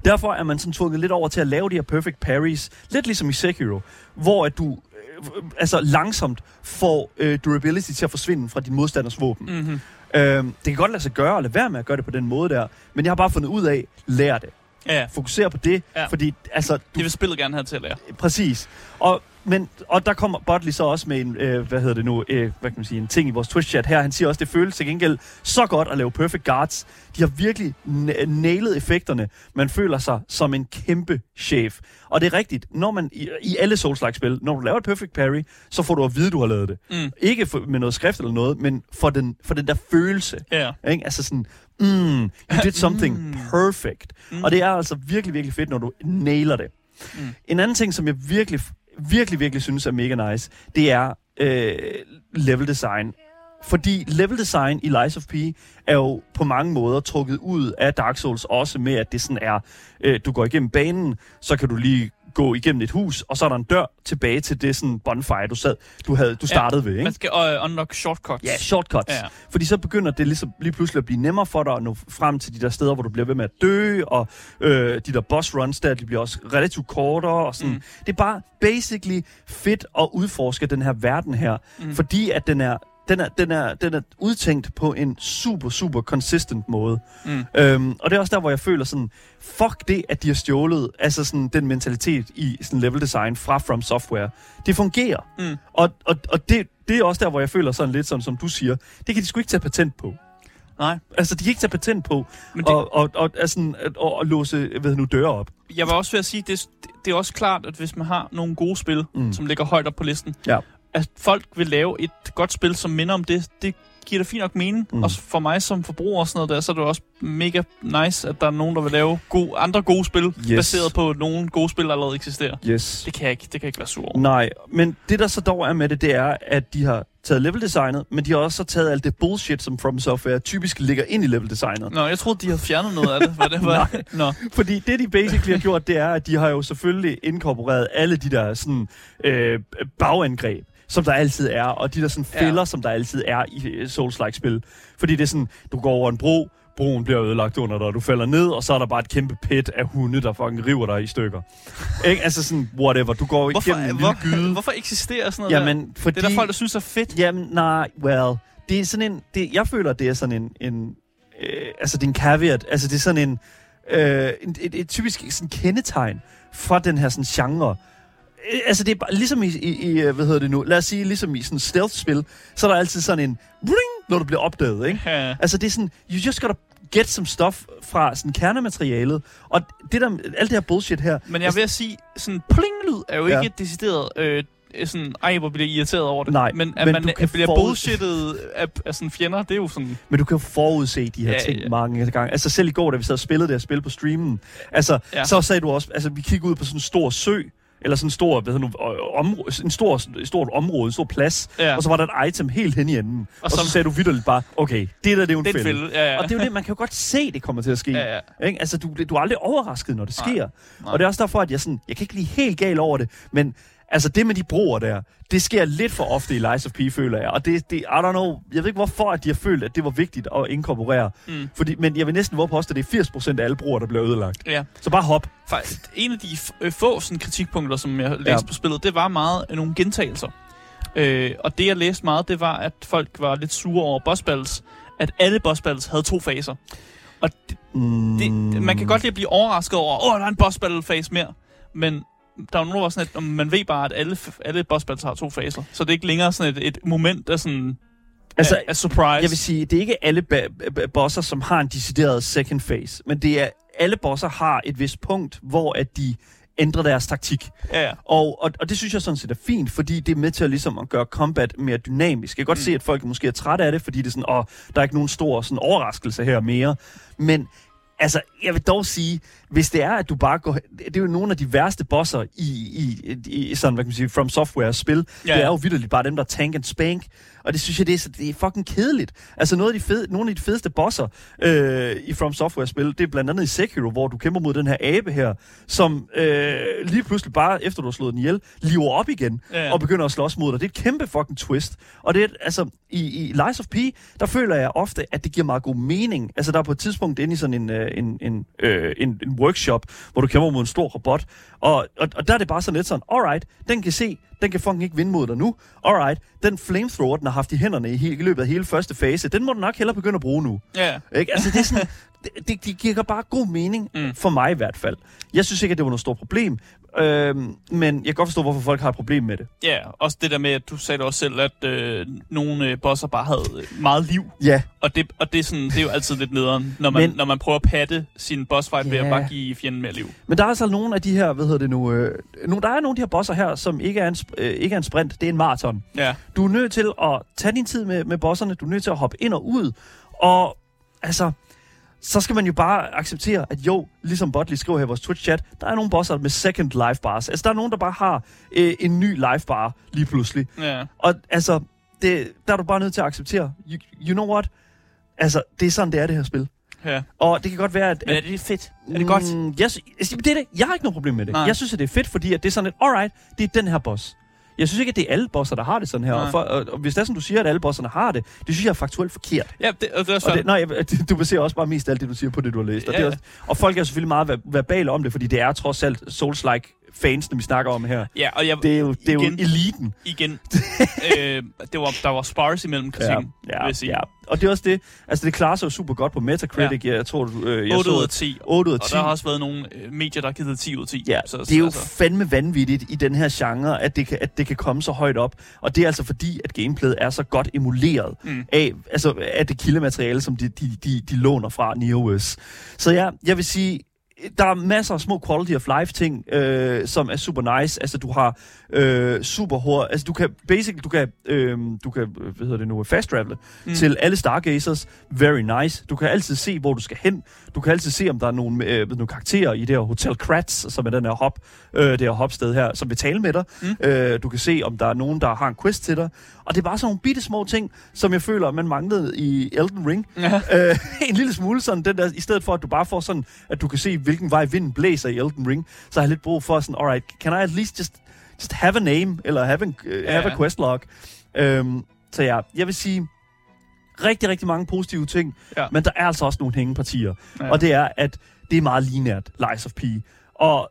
derfor er man sådan tvunget lidt over til at lave de her perfect parries, lidt ligesom i Sekiro, hvor at du øh, altså langsomt får øh, durability til at forsvinde fra din modstanders våben. Mm. Mm-hmm. Øhm, det kan godt lade sig gøre, og lade være med at gøre det på den måde der, men jeg har bare fundet ud af, lær det. Ja, Fokuser på det, Ja. fordi altså, du det vil spillet gerne have til at lære. Præcis. Og, men, og der kommer Botley så også med en, øh, hvad hedder det nu, øh, hvad kan man sige, en ting i vores Twitch-chat her. Han siger også, det føles til gengæld så godt at lave perfect guards. De har virkelig na- nailet effekterne. Man føler sig som en kæmpe chef. Og det er rigtigt, når man i, i alle Souls-like-spil, når du laver et perfect parry, så får du at vide, du har lavet det. Mm. Ikke for, med noget skrift eller noget, men for den, for den der følelse. Ja. Ikke? Altså sådan, mm, you did something Mm. perfect. Mm. Og det er altså virkelig, virkelig fedt, når du nailer det. Mm. En anden ting, som jeg virkelig, virkelig, virkelig synes er mega nice, det er øh, level design. Fordi level design i Lies of P er jo på mange måder trukket ud af Dark Souls, også med at det sådan er, øh, du går igennem banen, så kan du lige gå igennem et hus, og så er der en dør tilbage til det sådan bonfire, du, sad, du, havde, du startede ved. Ikke? Man skal uh, unlock shortcuts. Ja, shortcuts. Ja. Ja. Fordi så begynder det ligesom lige pludselig at blive nemmere for dig at nå frem til de der steder, hvor du bliver ved med at dø, og øh, de der boss runs der, de bliver også relativt kortere, og sådan. Mm. Det er bare basically fedt at udforske den her verden her, mm. fordi at den er, den er, den, er, den er udtænkt på en super, super consistent måde. Mm. Øhm, og det er også der, hvor jeg føler sådan, fuck det, at de har stjålet altså sådan, den mentalitet i sådan level design fra From Software. Det fungerer. Mm. Og, og, og det, det er også der, hvor jeg føler sådan lidt sådan, som du siger, det kan de sgu ikke tage patent på. Nej. Altså, de kan ikke tage patent på Men det... og, og, og, at, og, og låse hedder nu, døre op. jeg var også ved at sige, det, det er også klart, at hvis man har nogle gode spil. Mm. som ligger højt op på listen, Ja. At folk vil lave et godt spil, som minder om det, det giver da fint nok mening. Mm. Også for mig som forbruger og sådan noget der, så er det også mega nice, at der er nogen, der vil lave gode, andre gode spil, yes. Baseret på nogle gode spil, der allerede eksisterer. Yes. Det kan jeg ikke, det kan jeg ikke være sur over. Nej, men det der så dog er med det, det er, at de har taget leveldesignet, men de har også så taget alt det bullshit, som From Software typisk ligger ind i leveldesignet. Nå, jeg troede, de havde fjernet noget af det. Hvad det [LAUGHS] var? Nå. Fordi det, de basically har gjort, det er, at de har jo selvfølgelig inkorporeret alle de der sådan, øh, bagangreb, som der altid er, og de der sådan fælder, ja. som der altid er i øh, Souls-like-spil. Fordi det er sådan, du går over en bro, broen bliver ødelagt under dig, og du falder ned, og så er der bare et kæmpe pit af hunde, der fucking river dig i stykker. ikke? Altså sådan, whatever, du går Hvorfor, igennem en hvor, gyde. hvorfor eksisterer sådan noget Jamen, fordi... der? Det er der folk, der synes er fedt. Jamen, nej, well, det er sådan en, det, jeg føler, det er sådan en, en øh, altså det er en caveat, altså det er sådan en, øh, en et, et typisk sådan kendetegn fra den her sådan genre. Øh, Altså det er bare, ligesom i, i, i, øh, hvad hedder det nu, lad os sige, ligesom i sådan stealth-spil, så er der altid sådan en ring, når du bliver opdaget, ikke? Ja. Altså det er sådan, you just gotta get some stuff fra sådan kernematerialet, og det der, alt det her bullshit her, Men jeg ved at sige, sådan pling-lyd er jo Ja. ikke decideret... Øh, sådan, ej, hvor bliver irriteret over det. Nej, men at men man kan bliver forud- bullshittet af, af sådan fjender, det er jo sådan... Men du kan jo forudse de her Ja, ting ja. mange gange. Altså selv i går, da vi sad og spillede det her spil på streamen, altså ja. så sagde du også, altså vi kiggede ud på sådan en stor sø, eller sådan en stor, hvad nu, øh, område, en stor, stort område, en stor plads, Ja. og så var der et item helt hen i enden. Og, og så, så- sagde du vidderligt bare, okay, det der, det er jo en fælde. fælde, ja, ja. Og det er jo det, man kan jo godt se, det kommer til at ske. Ja, ja. Ikke? Altså, du, du er aldrig overrasket, når det Nej. sker. Nej. Og det er også derfor, at jeg, sådan, jeg kan ikke blive helt gal over det, men altså det med de broer der, det sker lidt for ofte i Lies of P, føler jeg. Og det, det, I don't know, jeg ved ikke hvorfor, at de har følt, at det var vigtigt at inkorporere. Mm. Fordi, men jeg vil næsten våge påstå, at det er 80% af alle broer, der bliver ødelagt. ja. Så bare hop. Faktisk, en af de øh, få sådan, kritikpunkter, som jeg læste Ja. på spillet, det var meget øh, nogle gentagelser. Øh, og det, jeg læste meget, det var, at folk var lidt sure over boss battles, at alle boss battles havde to faser. Og det, Mm. det, man kan godt lige blive overrasket over, åh, oh, der er en boss battle fase mere. Men der er jo nogen, der sådan, at man ved bare, at alle, alle boss battles har to faser. Så det er ikke længere sådan et, et moment af sådan... Altså, af, af surprise. Jeg vil sige, det er ikke alle bosser, som har en decideret second phase, men det er, alle bosser har et vist punkt, hvor at de ændrer deres taktik. Ja, ja. Og, og, og det synes jeg sådan set er fint, fordi det er med til at, ligesom, at gøre combat mere dynamisk. Jeg kan godt mm. se, at folk måske er trætte af det, fordi det er sådan, åh, der er ikke nogen stor sådan, overraskelse her mere. Men altså, jeg vil dog sige, hvis det er, at du bare går... Det er jo nogle af de værste bosser i, i, i sådan, hvad kan man sige, From Software-spil. Ja. Det er jo vidderligt bare dem, der tank and spank. Og det synes jeg, det er, så, det er fucking kedeligt. Altså noget af de fede, nogle af de fedeste bosser øh, i From Software-spil, det er blandt andet i Sekiro, hvor du kæmper mod den her abe her, som øh, lige pludselig bare, efter du har slået den ihjel, lever op igen Ja. og begynder at slås mod dig. Det er et kæmpe fucking twist. Og det er, altså, i, i Lies of P, der føler jeg ofte, at det giver meget god mening. Altså, der er på et tidspunkt inde i sådan en, øh, en, en, øh, en, en workshop, hvor du kæmper mod en stor robot, og, og, og der er det bare sådan lidt sådan, alright, den kan se, den kan fucking ikke vinde mod dig nu. Alright, den flamethrower, den har haft i hænderne i, i løbet af hele første fase, den må du nok hellere begynde at bruge nu. Ja. Ikke? Altså, det er sådan, det, det, det giver bare god mening, Mm. for mig i hvert fald. Jeg synes ikke, at det var noget stort problem, øhm, men jeg kan godt forstå, hvorfor folk har et problem med det. Ja, også det der med, at du sagde det også selv, at øh, nogle øh, bosser bare havde øh, meget liv. Ja, Og det, og det, er, sådan, det er jo altid lidt nederen, når man, Men- når man prøver at patte sin bossfight ved at Ja. bare give fjenden mere liv. men der er altså nogle af de her, hvad hedder det nu, øh, nogle, der er nogle af de her bosser her, som ikke er en, sp- øh, ikke er en sprint, det er en maraton. Ja, Du er nødt til at tage din tid med, med bosserne, du er nødt til at hoppe ind og ud, og altså, så skal man jo bare acceptere, at jo, ligesom Botley skriver her i vores Twitch-chat, der er nogle bosser med second life bars. Altså, der er nogen, der bare har øh, en ny life bar lige pludselig. ja. Og altså, det, der er du bare nødt til at acceptere. You, you know what? Altså, det er sådan, det er, det her spil. ja. Og det kan godt være, at... Men er det fedt? Er det godt? Mm, jeg, sy- altså, det er det. Jeg har ikke noget problem med det. Nej. Jeg synes, at det er fedt, fordi at det er sådan lidt, alright, det er den her boss. Jeg synes ikke, at det er alle bosser, der har det sådan her. Og, for, og, og hvis det er, som du siger, at alle bosserne har det, det synes jeg er faktuelt forkert. Ja, det, og det er også Og det, nej, du baserer også bare mest alt det, du siger på det, du har læst. Og, Ja, det er også, og folk er selvfølgelig meget ver- verbale om det, fordi det er trods alt Souls-like fansene, vi snakker om her. Ja, og jeg, Det er jo, det er jo Igen. eliten. igen, [LAUGHS] øh, det var, der var spars imellem kritikken, vil ja, jeg sige. ja. Og det er også det. Altså, det klarer sig jo super godt på Metacritic. Ja. Jeg tror, du, øh, jeg 8 ud af 10. 8 ud af Og 10. der har også været nogle øh, medier, der har givet det 10 ud af 10. Ja, så, det er jo altså, fandme vanvittigt i den her genre, at det, kan, at det kan komme så højt op. Og det er altså fordi, at gameplayet er så godt emuleret Mm. af, altså, af det kildemateriale, som de, de, de, de låner fra NeoWS. Så ja, jeg vil sige, der er masser af små quality of life ting, øh, som er super nice. Altså, du har øh, super hurtigt... Altså, du kan basically, du kan, øh, du kan, øh, hvad hedder det nu, fast travele Mm. til alle Stargazers. Very nice. Du kan altid se, hvor du skal hen. Du kan altid se, om der er nogle, øh, nogle karakterer i det her Hotel Kratz, som er den her hop, øh, det her hopsted her, som vil tale med dig. Mm. Øh, du kan se, om der er nogen, der har en quest til dig. Og det er bare sådan nogle bitte små ting, som jeg føler, man manglede i Elden Ring. Ja. Øh, [LAUGHS] en lille smule sådan, den der, i stedet for, at du bare får sådan, at du kan se, hvilken vej vinden blæser i Elden Ring, så har jeg lidt brug for sådan, alright, can I at least just, just have a name, eller have, en, uh, Ja, have a quest log? Øhm, så ja, jeg vil sige, rigtig, rigtig mange positive ting, Ja. men der er altså også nogle hængepartier. Ja. Og det er, at det er meget lineært, Lies of P. Og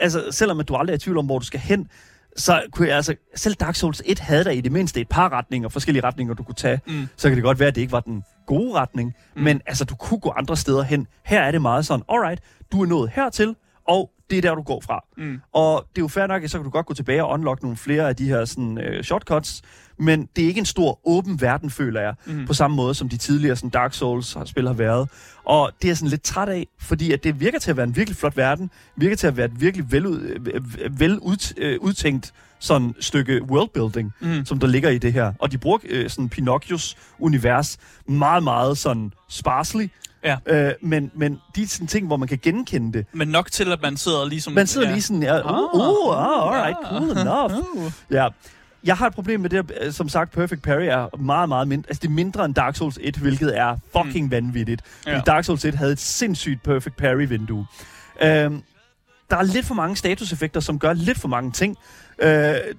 altså, selvom at du aldrig er i tvivl om, hvor du skal hen, så kunne jeg altså, selv Dark Souls 1 havde der i det mindste et par retninger, forskellige retninger, du kunne tage. Mm. Så kan det godt være, at det ikke var den gode retning, Mm. men altså, du kunne gå andre steder hen. Her er det meget sådan, alright, du er nået hertil, og det er der, du går fra. Mm. Og det er jo fair nok, at så kan du godt gå tilbage og unlock nogle flere af de her sådan, øh, shortcuts, men det er ikke en stor åben verden, føler jeg, Mm. på samme måde, som de tidligere sådan, Dark Souls-spil har været. Og det er jeg sådan lidt træt af, fordi at det virker til at være en virkelig flot verden, virker til at være et virkelig velud, øh, sådan stykke worldbuilding, Mm. som der ligger i det her. Og de bruger øh, sådan Pinocchios univers meget, meget sådan sparsely. Ja. Øh, men, men de er sådan ting, hvor man kan genkende det. Men nok til, at man sidder ligesom... Man sidder ja. lige sådan, ja, uh, uh, uh, alright, cool enough. [LAUGHS] Uh. Ja. Jeg har et problem med det, øh, som sagt, Perfect Parry er meget, meget mindre. Altså, det er mindre end Dark Souls 1, hvilket er fucking mm. vanvittigt. Ja. Dark Souls 1 havde et sindssygt Perfect Parry-vindue. Øhm, der er lidt for mange statuseffekter, som gør lidt for mange ting. Øh,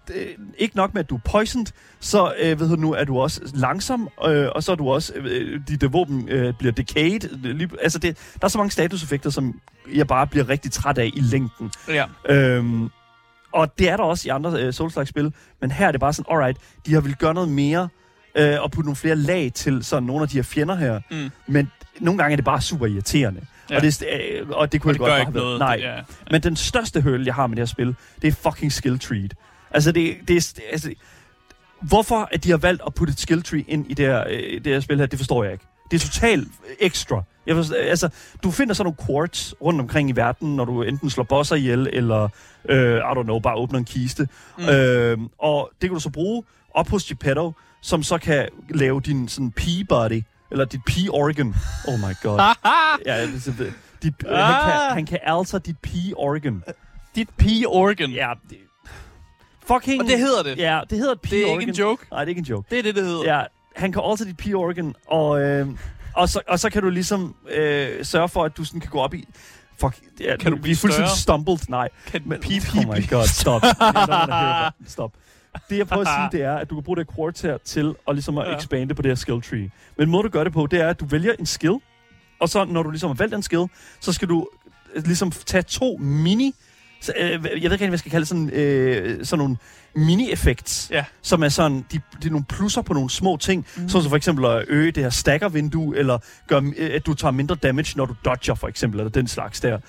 det, ikke nok med, at du er poisoned, så øh, ved du nu, er du også langsom, øh, og så er du også, øh, dit våben øh, bliver decayed. Lige- Altså, det, der er så mange statuseffekter, som jeg bare bliver rigtig træt af i længden. Ja. Øhm, og det er der også i andre øh, Souls-like-spil, men her er det bare sådan, alright, de har vil gøre noget mere, øh, og putte nogle flere lag til sådan nogle af de her fjender her, Mm. men nogle gange er det bare super irriterende. Ja. Og, det, øh, og det kunne Og det det godt bare ikke have været. noget. Nej, Det, ja. men den største høl, jeg har med det her spil, det er fucking skill tree. Altså, det, det er... Altså, hvorfor at de har valgt at putte et skill tree ind i det her, øh, det her spil her, det forstår jeg ikke. Det er totalt ekstra. Jeg forstår, altså, du finder sådan nogle quartz rundt omkring i verden, når du enten slår bosser ihjel, eller, øh, I don't know, bare åbner en kiste. Mm. Øh, og det kan du så bruge op hos Geppetto, som så kan lave din sådan pea-body, eller dit pea-organ. Oh my god. [LAUGHS] ja, det, det, Dit, øh, han, Ah. kan, han kan alter dit P-organ. Dit P-organ. Ja, det, fucking... Og det hedder det. Ja, det hedder et Det er ikke en joke. Nej, det er ikke en joke. Det er det, det hedder. Ja, han kan alter dit P-organ, og, øh, og, så, og så kan du ligesom øh, sørge for, at du sådan kan gå op i... Fuck, ja, Kan du blive fuldstændig større? stumbled. Nej, Kan men... pip, oh my god, stop. [LAUGHS] Stop. Det jeg prøver at sige, [LAUGHS] det er, at du kan bruge det quartz her til at, ligesom at Ja. expande på det her skill tree. Men måden du gør det på, det er, at du vælger en skill, og så når du ligesom har valgt en skill, så skal du øh, ligesom tage to mini... Så, øh, jeg ved ikke hvad jeg skal kalde sådan, øh, sådan nogle mini-effekts, Ja. som er sådan, de, de er nogle plusser på nogle små ting, mm. såsom for eksempel at øge det her stacker-vindue, eller gør, øh, at du tager mindre damage, når du dodger, for eksempel, eller den slags der.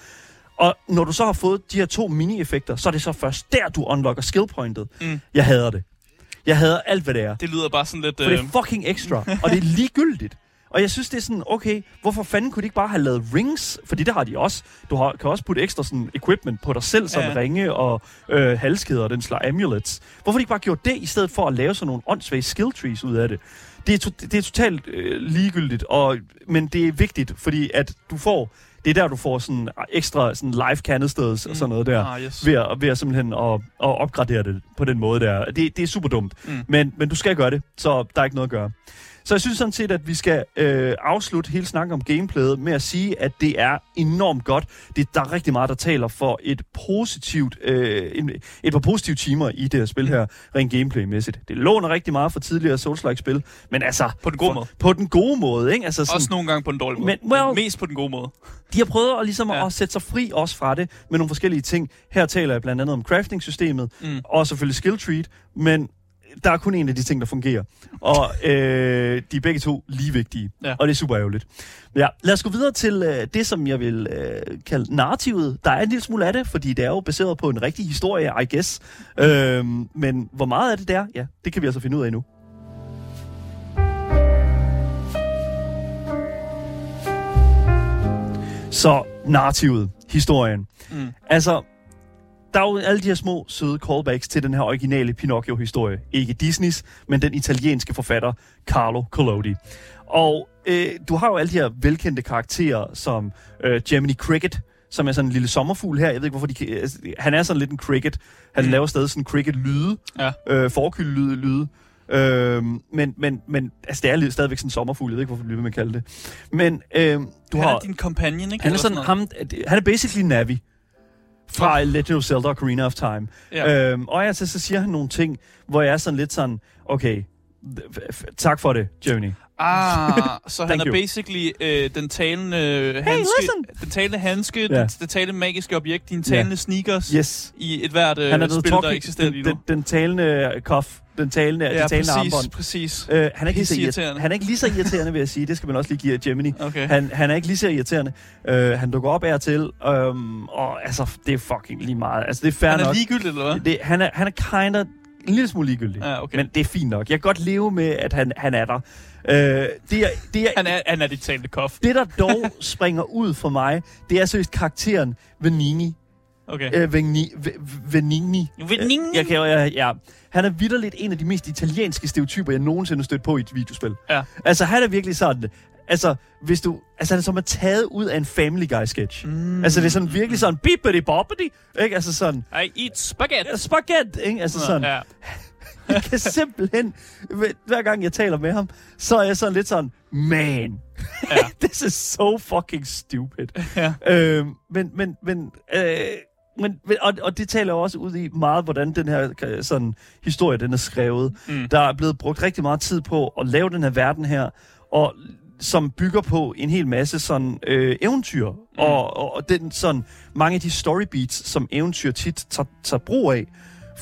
Og når du så har fået de her to mini-effekter, så er det så først der, du unlocker skill-pointet. Mm. Jeg hader det. Jeg hader alt, hvad det er. Det lyder bare sådan lidt... For det Øh, er fucking ekstra, [LAUGHS] og det er ligegyldigt. Og jeg synes, det er sådan, okay, hvorfor fanden kunne de ikke bare have lavet rings? Fordi det har de også. Du har, kan også putte ekstra sådan, equipment på dig selv, som Ja. ringe og øh, halskæder og den slags amulets. Hvorfor de ikke bare gjort det, i stedet for at lave sådan nogle åndssvage skill trees ud af det? Det er, to, det er totalt øh, ligegyldigt, og, men det er vigtigt, fordi at du får, det er der, du får sådan ekstra sådan live cannisters mm. og sådan noget der Ah, yes. ved at, ved at simpelthen at, at opgradere det på den måde der. Det, det er super dumt, Mm. mm. men, men du skal gøre det, så der er ikke noget at gøre. Så jeg synes sådan set, at vi skal øh, afslutte hele snakken om gameplayet med at sige, at det er enormt godt. Det, der er rigtig meget, der taler for et positivt, øh, en, et par positive timer i det her spil her, rent gameplaymæssigt. Det låner rigtig meget fra tidligere Souls-like-spil, men altså... På den gode for, måde. På den gode måde, ikke? Altså sådan, Også nogle gange på den dårlige måde. Men, well- Mest på den gode måde. de har prøvet at, ligesom Ja. at sætte sig fri også fra det med nogle forskellige ting. Her taler jeg blandt andet om crafting-systemet, Mm. og selvfølgelig skill treat, men der er kun en af de ting, der fungerer. Og øh, de er begge to lige vigtige, Ja. og det er super ærgerligt. Ja, lad os gå videre til øh, det, som jeg vil øh, kalde narrativet. Der er en lille smule af det, fordi det er jo baseret på en rigtig historie, I guess. Øh, men hvor meget af det der, ja, det kan vi altså finde ud af nu. Så narrativet, historien. Mm. Altså, der er jo alle de her små, søde callbacks til den her originale Pinocchio-historie. Ikke Disneys, men den italienske forfatter Carlo Collodi. Og øh, du har jo alle de her velkendte karakterer, som øh, Gemini Cricket, som er sådan en lille sommerfugl her. Jeg ved ikke, hvorfor de. Altså, han er sådan lidt en cricket. Han Mm. laver stadig sådan cricket-lyde. Ja. Øh, forkylde-lyde. lyde. Øhm, men, men, men altså, det er stadigvæk sådan en sommerfugl. Jeg ved ikke, hvorfor bliver at kalde det. Men øhm, du Han har... er din companion, ikke? Han er sådan, ham, han er basically Navi fra Legend of Zelda Ocarina of Time. Ja. Øhm, og altså, så siger han nogle ting, hvor jeg er sådan lidt sådan, okay, tak for det, Joni. Ah, [LAUGHS] så han er you. basically øh, den talende handske, listen! den talende handske, Ja. den, det talende magiske objekt, dine talende sneakers Yes. i et hvert øh, Han er spil, the der talking, eksisterer lige den, nu. den, den talende cuff, den talende, ja, de talende præcis, armbånd. præcis. Øh, han, er ikke lige så irriterende. han er ikke lige så irriterende, vil jeg sige. Det skal man også lige give Gemini. Okay. Han, han er ikke lige så irriterende. Øh, han dukker op af og til, øhm, og altså, det er fucking lige meget. Altså, det er fair Han er nok. ligegyldigt, eller hvad? Det, han, er, han er kinda en lille smule ligegyldig. Ja, okay. Men det er fint nok. Jeg kan godt leve med, at han, han er der. Øh, det, er, det, er, Han er, han er dit talende kof. det, der dog springer ud for mig, det er seriøst karakteren Venini. Okay. Øh, Venini. Venini? Øh, Jeg kan, jeg, ja. Han er vidderligt en af de mest italienske stereotyper, jeg nogensinde har stødt på i et videospil. Ja. Altså, han er virkelig sådan... Altså, hvis du... Altså, han er som er taget ud af en Family Guy-sketch. Mm. Altså, det er sådan virkelig sådan... Bippity boppity, ikke? Altså sådan... I eat spaghetti. Spaghetti, ikke? Altså sådan... Ja. [LAUGHS] Jeg kan simpelthen, hver gang jeg taler med ham, så er jeg sådan lidt sådan, man, Ja. [LAUGHS] this is so fucking stupid. Ja. Øh, men, men, men, øh, men, og, og det taler også ud i meget, hvordan den her øh, sådan, historie, den er skrevet. Mm. Der er blevet brugt rigtig meget tid på at lave den her verden her, og som bygger på en hel masse sådan øh, eventyr, mm. og, og, og den sådan mange af de storybeats, som eventyr tit tager, tager brug af.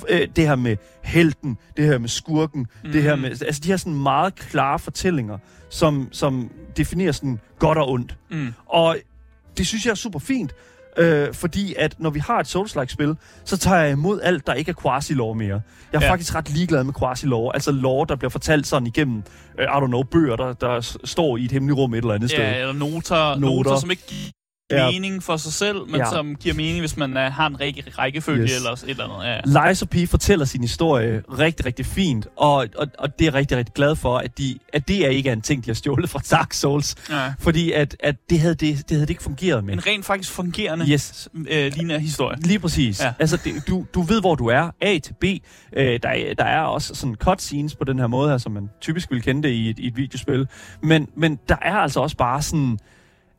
Øh, det her med helten, det her med skurken, mm. det her med, altså de her sådan meget klare fortællinger, som, som definerer sådan godt og ondt. Mm. Og det synes jeg er super fint, øh, fordi at når vi har et Souls-like-spil, så tager jeg imod alt, der ikke er quasi-lore mere. Jeg er Ja. ja. faktisk ret ligeglad med quasi-lore, altså lore, der bliver fortalt sådan igennem, uh, I don't know, bøger, der, der står i et hemmeligt rum et eller andet sted. Ja, eller noter. Noter. noter, som ikke Ja. mening for sig selv, men Ja. som giver mening, hvis man uh, har en række, rækkefølge Yes. eller et eller andet. Ja. Lies P fortæller sin historie rigtig, rigtig fint, og, og, og det er jeg rigtig, rigtig glad for, at, de, at det er ikke er en ting, de har stjålet fra Dark Souls, Ja. fordi at, at det, havde det, det havde det ikke fungeret med. En rent faktisk fungerende Yes. øh, lignende historie. Lige præcis. Ja. Altså, det, du, du ved, hvor du er. A til B. Øh, der, er, der er også sådan cutscenes på den her måde her, som man typisk vil kende det i et, i et videospil. Men, men der er altså også bare sådan...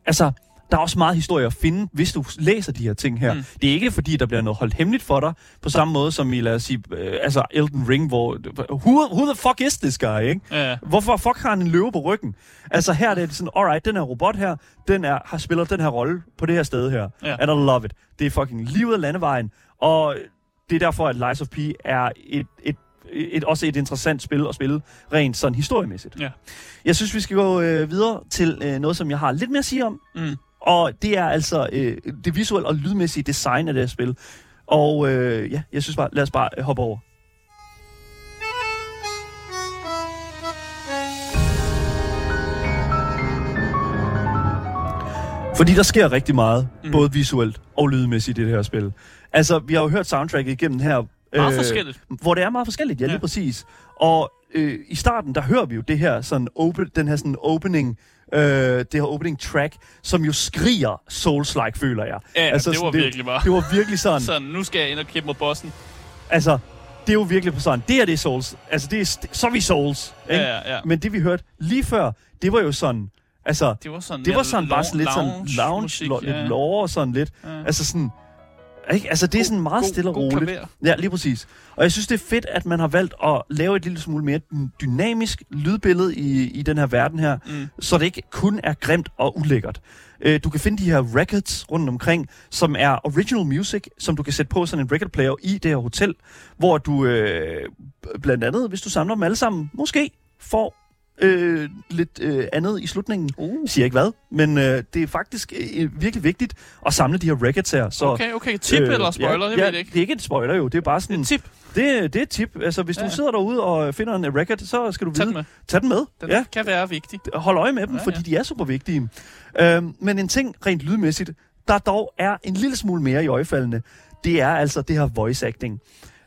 Altså, der er også meget historie at finde, hvis du læser de her ting her. Mm. Det er ikke, fordi der bliver noget holdt hemmeligt for dig, på samme måde som i, lad os sige, øh, altså Elden Ring, hvor... Who, who the fuck is this guy, ikke? Ja. Hvorfor fuck har han en løve på ryggen? Altså her er det sådan, alright, den her robot her, den er, har spiller den her rolle på det her sted her. Ja. And I love it. Det er fucking livet af landevejen, og det er derfor, at Lies of P er et, et, et, også et interessant spil at spille, rent sådan historiemæssigt. Ja. Jeg synes, vi skal gå øh, videre til øh, noget, som jeg har lidt mere at sige om, Mm. Og det er altså øh, det visuelle og lydmæssige design af det her spil. Og øh, ja, jeg synes bare, lad os bare øh, hoppe over. Fordi der sker rigtig meget, mm. Både visuelt og lydmæssigt i det her spil. Altså, vi har jo hørt soundtracket igennem her. Meget forskelligt. Hvor det er meget forskelligt, ja, lige Ja. præcis. Og øh, i starten, der hører vi jo det her sådan open, den her sådan opening, øh, det her opening track, som jo skriger Souls-like, føler jeg. Ja, altså, det var sådan, virkelig bare. Det var virkelig sådan, [LAUGHS] Så nu skal jeg ind og kæmpe mod bossen. altså, det er jo virkelig på sådan, det her det er Souls. Altså, det er, så er vi Souls, ikke? Ja, ja, ja. Men det vi hørte lige før, det var jo sådan, altså, Det var sådan, det var sådan bare sådan lidt sådan lounge, musik, lo- lidt lore og sådan lidt. Ja. Altså sådan, ikke? Altså det er sådan meget God- stille og roligt. Ja, lige præcis. Og jeg synes, det er fedt, at man har valgt at lave et lille smule mere dy- dynamisk lydbillede i, i den her verden her, Mm. så det ikke kun er grimt og ulækkert. Øh, du kan finde de her records rundt omkring, som er original music, som du kan sætte på sådan en record player i det her hotel, hvor du øh, blandt andet, hvis du samler dem alle sammen, måske får øh, lidt øh, andet i slutningen. Uh. Siger ikke hvad, men øh, det er faktisk øh, virkelig vigtigt at samle de her records her. Så, Okay, okay. Tip øh, eller spoiler, ja, det ja, ved jeg ikke. det er ikke et spoiler jo, det er bare sådan... Et tip. Det, det er et tip. Altså, hvis ja. Du sidder derude og finder en record, så skal du Tag vide... den med. Tag den med. Den ja, kan være vigtig. hold øje med dem, ja, Ja, fordi de er super vigtige. Øhm, men en ting rent lydmæssigt, der dog er en lille smule mere i øjefaldene, det er altså det her voice acting.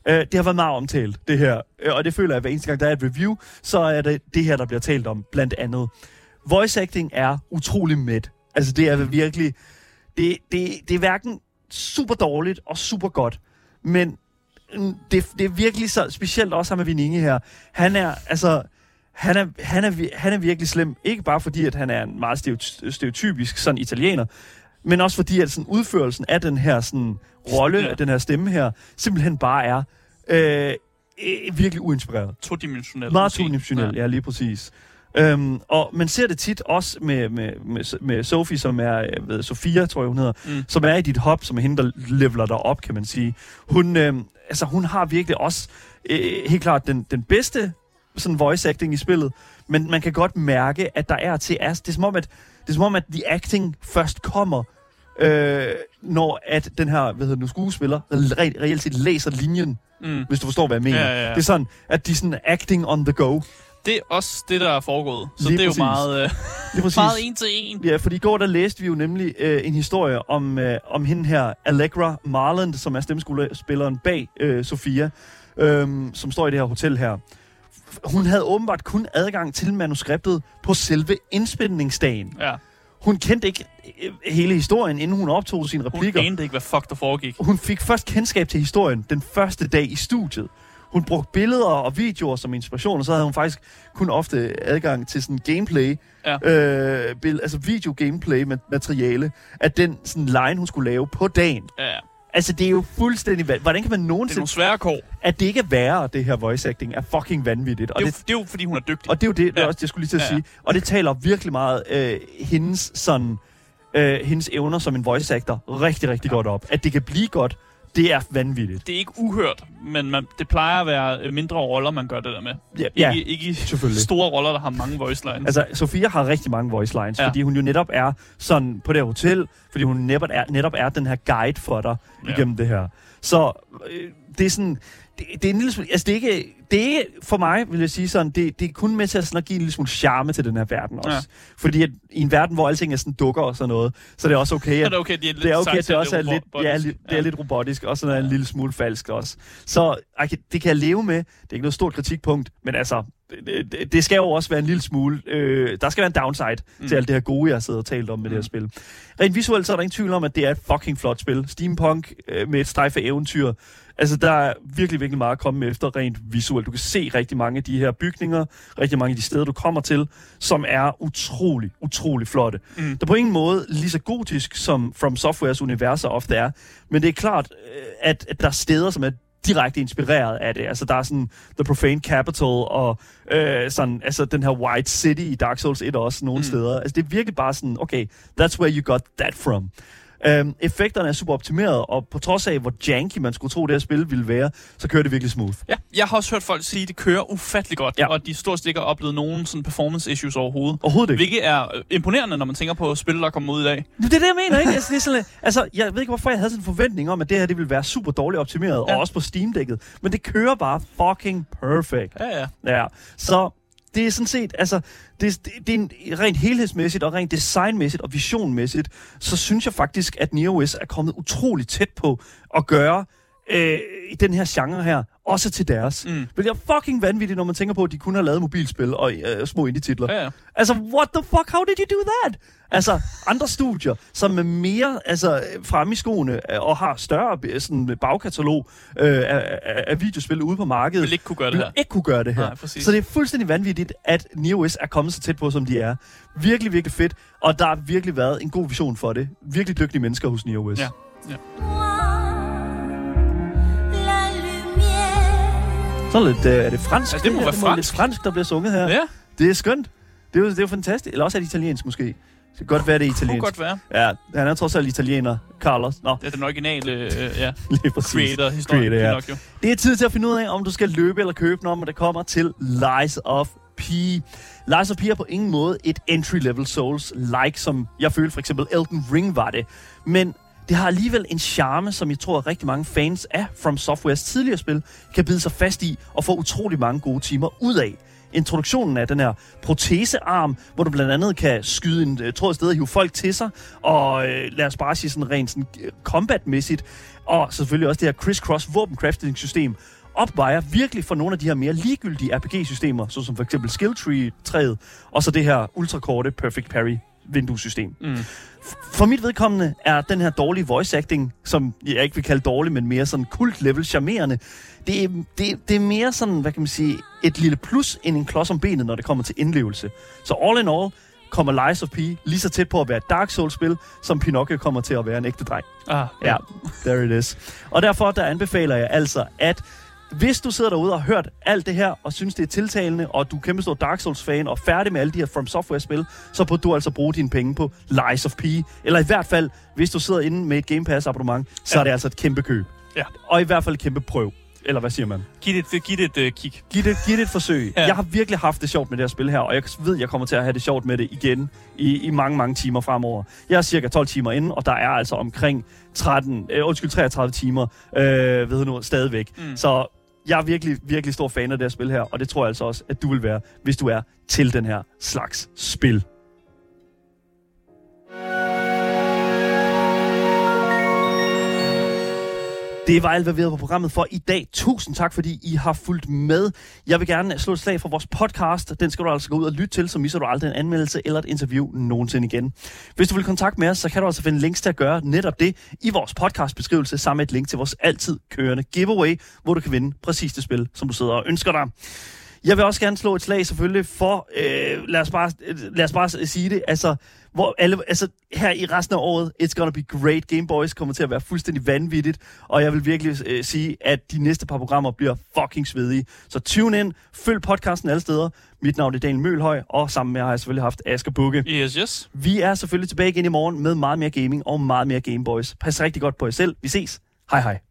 Øh, det har været meget omtalt, det her. Øh, og det føler jeg, at hver eneste gang, der er et review, så er det det her, der bliver talt om, blandt andet. Voice acting er utrolig mæt. Altså, det er virkelig... Det, det, det er hverken super dårligt og super godt, men mm, det, det er virkelig så specielt også ham med Vininge her. Han er, altså, han er, han, er, han er virkelig slem. Ikke bare fordi, at han er en meget stereotypisk sådan italiener, men også fordi, at sådan udførelsen af den her sådan, rolle, Ja. af den her stemme her, simpelthen bare er øh, øh, virkelig uinspireret. Todimensionel. Meget todimensionel, ja. ja, lige præcis. Øhm, og man ser det tit også med, med, med, med Sophie, som er, ved, Sofia, tror jeg, hun hedder, Mm. som er i dit hop, som er hende, der leveler dig op, kan man sige. Hun, øh, altså, hun har virkelig også øh, helt klart den, den bedste sådan voice acting i spillet, men man kan godt mærke, at der er til as. Det er som om, at, det er som om, at the acting først kommer, øh, når at den her, hvad hedder nu, skuespiller, re- reelt set læser linjen, Mm. hvis du forstår, hvad jeg mener. Ja, ja, ja. Det er sådan, at de er sådan acting on the go. Det er også det, der er foregået. Så Lige det er præcis. jo meget, øh, Lige [LAUGHS] præcis. meget en til en. Ja, fordi i går der læste vi jo nemlig øh, en historie om, øh, om hende her, Allegra Marland, som er stemmeskuespilleren bag øh, Sofia, øh, som står i det her hotel her. Hun havde åbenbart kun adgang til manuskriptet på selve indspilningsdagen. Ja. Hun kendte ikke øh, hele historien, inden hun optog sine Hun replikker. anede ikke, hvad fuck der foregik. Hun fik først kendskab til historien den første dag i studiet. Hun brugte billeder og videoer som inspiration, og så havde hun faktisk kun ofte adgang til sådan gameplay, Ja. øh, bill- altså video-gameplay-materiale, af den sådan line, hun skulle lave på dagen. Ja, Altså, det er jo fuldstændig... van- Hvordan kan man det er nogensinde... nogle svære kår. At det ikke er værre, det her voice acting, er fucking vanvittigt. Og Det er, det, jo, det er jo, fordi hun er dygtig. og det er jo det, det Ja. også, det, jeg skulle lige til at Ja, ja. sige. Og det taler virkelig meget øh, hendes sådan... Øh, hendes evner som en voice actor rigtig, rigtig godt op. At det kan blive godt, det er vanvittigt. Det er ikke uhørt, men man, det plejer at være mindre roller, man gør det der med. Ja, Ikke, ja ikke selvfølgelig. store roller, der har mange voice lines. Altså, Sofia har rigtig mange voice lines, ja. Fordi hun jo netop er sådan på det her hotel, fordi hun netop er, netop er den her guide for dig. Ja. igennem det her. Så øh, det er sådan, det, det er en lille smule, altså det er ikke, det er ikke for mig, vil jeg sige sådan, det, det er kun med til at, sådan at give en lille smule charme til den her verden også. Ja. Ja. Fordi at, i en verden, hvor alting er sådan dukker og sådan noget, så det er også okay, [LAUGHS] Er at det okay, de er det er okay, at det også er lidt, ja, det er lidt robotisk, og sådan er en lille smule falsk også. Så ej, det kan jeg leve med. Det er ikke noget stort kritikpunkt, men altså, det, det, det skal jo også være en lille smule. Øh, der skal være en downside mm. til alt det her gode, jeg har siddet og talt om med mm. det her spil. Rent visuelt så er der ingen tvivl om, at det er et fucking flot spil. Steampunk øh, med et strejf af eventyr. Altså, der er virkelig, virkelig meget at komme efter rent visuelt. Du kan se rigtig mange af de her bygninger, rigtig mange af de steder, du kommer til, som er utrolig, utrolig flotte. Mm. Der er på ingen måde lige så gotisk, som From Softwares universer ofte er, men det er klart, øh, at, at der er steder, som er direkte inspireret af det. Altså, der er sådan The Profane Capital og øh, sådan, altså, den her White City i Dark Souls 1 også nogle mm. steder. Altså, det er virkelig bare sådan, okay, that's where you got that from. Um, effekterne er super optimeret, og på trods af, hvor janky man skulle tro, det her spil ville være, så kører det virkelig smooth. Ja, jeg har også hørt folk sige, at det kører ufattelig godt, Ja. og de stort set ikke har oplevet nogen sådan performance issues overhovedet. Overhovedet ikke. Hvilket er øh, imponerende, når man tænker på spil, der kommer ud i dag. Det er det, jeg mener, ikke? Altså, det er sådan, altså, jeg ved ikke, hvorfor jeg havde sådan en forventning om, at det her det ville være super dårligt optimeret. Ja. og også på Steam-dækket. Men det kører bare fucking perfect. Ja, ja. Ja, så det er sådan set, altså, det, det, det er en, rent helhedsmæssigt og rent designmæssigt og visionmæssigt, så synes jeg faktisk, at NeoOS er kommet utroligt tæt på at gøre øh, i den her genre her, også til deres. Mm. Hvilket er fucking vanvittigt, når man tænker på, at de kun har lavet mobilspil og øh, små indie-titler. Ja, ja. Altså, what the fuck, how did you do that? Altså, andre studier, som er mere altså, fremme i skoene øh, og har større øh, sådan, bagkatalog øh, af, af, videospil ude på markedet, Vil ikke kunne gøre det her. ikke kunne gøre det her. Nej, præcis. så det er fuldstændig vanvittigt, at NeoOS er kommet så tæt på, som de er. Virkelig, virkelig fedt. Og der har virkelig været en god vision for det. Virkelig dygtige mennesker hos NeoOS. Ja. ja. Lumière. Så er, lidt, øh, er det fransk? Altså, det må her? være det må lidt fransk. fransk, der bliver sunget her. Ja, Det er skønt. Det er jo, det er jo fantastisk. Eller også er det italiensk måske. Det kan godt være, det er det kunne italiensk. godt være. Ja, han er trods alt italiener, Carlos. Nå, Det er den originale øh, ja, [LAUGHS] lige præcis. Creator, ja. Pinocchio. Det er tid til at finde ud af, om du skal løbe eller købe, når det kommer til Lies of P. Lies of P er på ingen måde et entry-level Souls-like, som jeg følte for eksempel Elden Ring var det. Men det har alligevel en charme, som jeg tror, at rigtig mange fans af From Softwares tidligere spil kan bide sig fast i og få utrolig mange gode timer ud af. Introduktionen af den her protesearm, hvor du blandt andet kan skyde en øh, tråd sted og hive folk til sig, og øh, lad os bare sige sådan rent sådan, combatmæssigt, combat-mæssigt, og selvfølgelig også det her criss-cross våbencrafting-system, opvejer virkelig for nogle af de her mere ligegyldige RPG-systemer, såsom for eksempel Skill Tree-træet, og så det her ultrakorte Perfect Parry vinduesystem. Mm. For mit vedkommende er den her dårlige voice acting, som jeg ikke vil kalde dårlig, men mere sådan kult level charmerende, det er, det, det er mere sådan, hvad kan man sige, et lille plus end en klods om benet, når det kommer til indlevelse. Så all in all kommer Lies of P lige så tæt på at være et Dark Souls-spil, som Pinocchio kommer til at være en ægte dreng. Ah, Ja, there it is. Og derfor der anbefaler jeg altså, at hvis du sidder derude og har hørt alt det her, og synes, det er tiltalende, og du er kæmpe stor Dark Souls-fan, og færdig med alle de her From Software-spil, så burde du altså bruge dine penge på Lies of P. Eller i hvert fald, hvis du sidder inde med et Game Pass-abonnement, så Ja. er det altså et kæmpe køb. Ja. Og i hvert fald et kæmpe prøv. Eller hvad siger man? Giv det, et- giv det et uh, kig. Giv det, giv det et forsøg. Ja. Jeg har virkelig haft det sjovt med det her spil her, og jeg ved, jeg kommer til at have det sjovt med det igen i, i mange, mange timer fremover. Jeg er cirka 12 timer inde, og der er altså omkring 13, øh, undskyld, 33 timer øh, ved nu, stadigvæk. Mm. Så jeg er virkelig, virkelig stor fan af det her spil her, og det tror jeg altså også, at du vil være, hvis du er til den her slags spil. Det var alt, hvad vi havde på programmet for i dag. Tusind tak, fordi I har fulgt med. Jeg vil gerne slå et slag for vores podcast. Den skal du altså gå ud og lytte til, så misser du aldrig en anmeldelse eller et interview nogensinde igen. Hvis du vil kontakte med os, så kan du altså finde links til at gøre netop det i vores podcastbeskrivelse, sammen med et link til vores altid kørende giveaway, hvor du kan vinde præcis det spil, som du sidder og ønsker dig. Jeg vil også gerne slå et slag selvfølgelig for, øh, lad, os bare, øh, lad os bare sige det, altså, hvor alle, altså her i resten af året, It's Gonna Be Great, Game Boys kommer til at være fuldstændig vanvittigt, og jeg vil virkelig øh, sige, at de næste par programmer bliver fucking svedige. Så tune ind, følg podcasten alle steder. Mit navn er Daniel Mølhøj, og sammen med har jeg selvfølgelig haft Asger Bukke. Yes, yes. Vi er selvfølgelig tilbage igen i morgen med meget mere gaming og meget mere Game Boys. Pas rigtig godt på jer selv. Vi ses. Hej hej.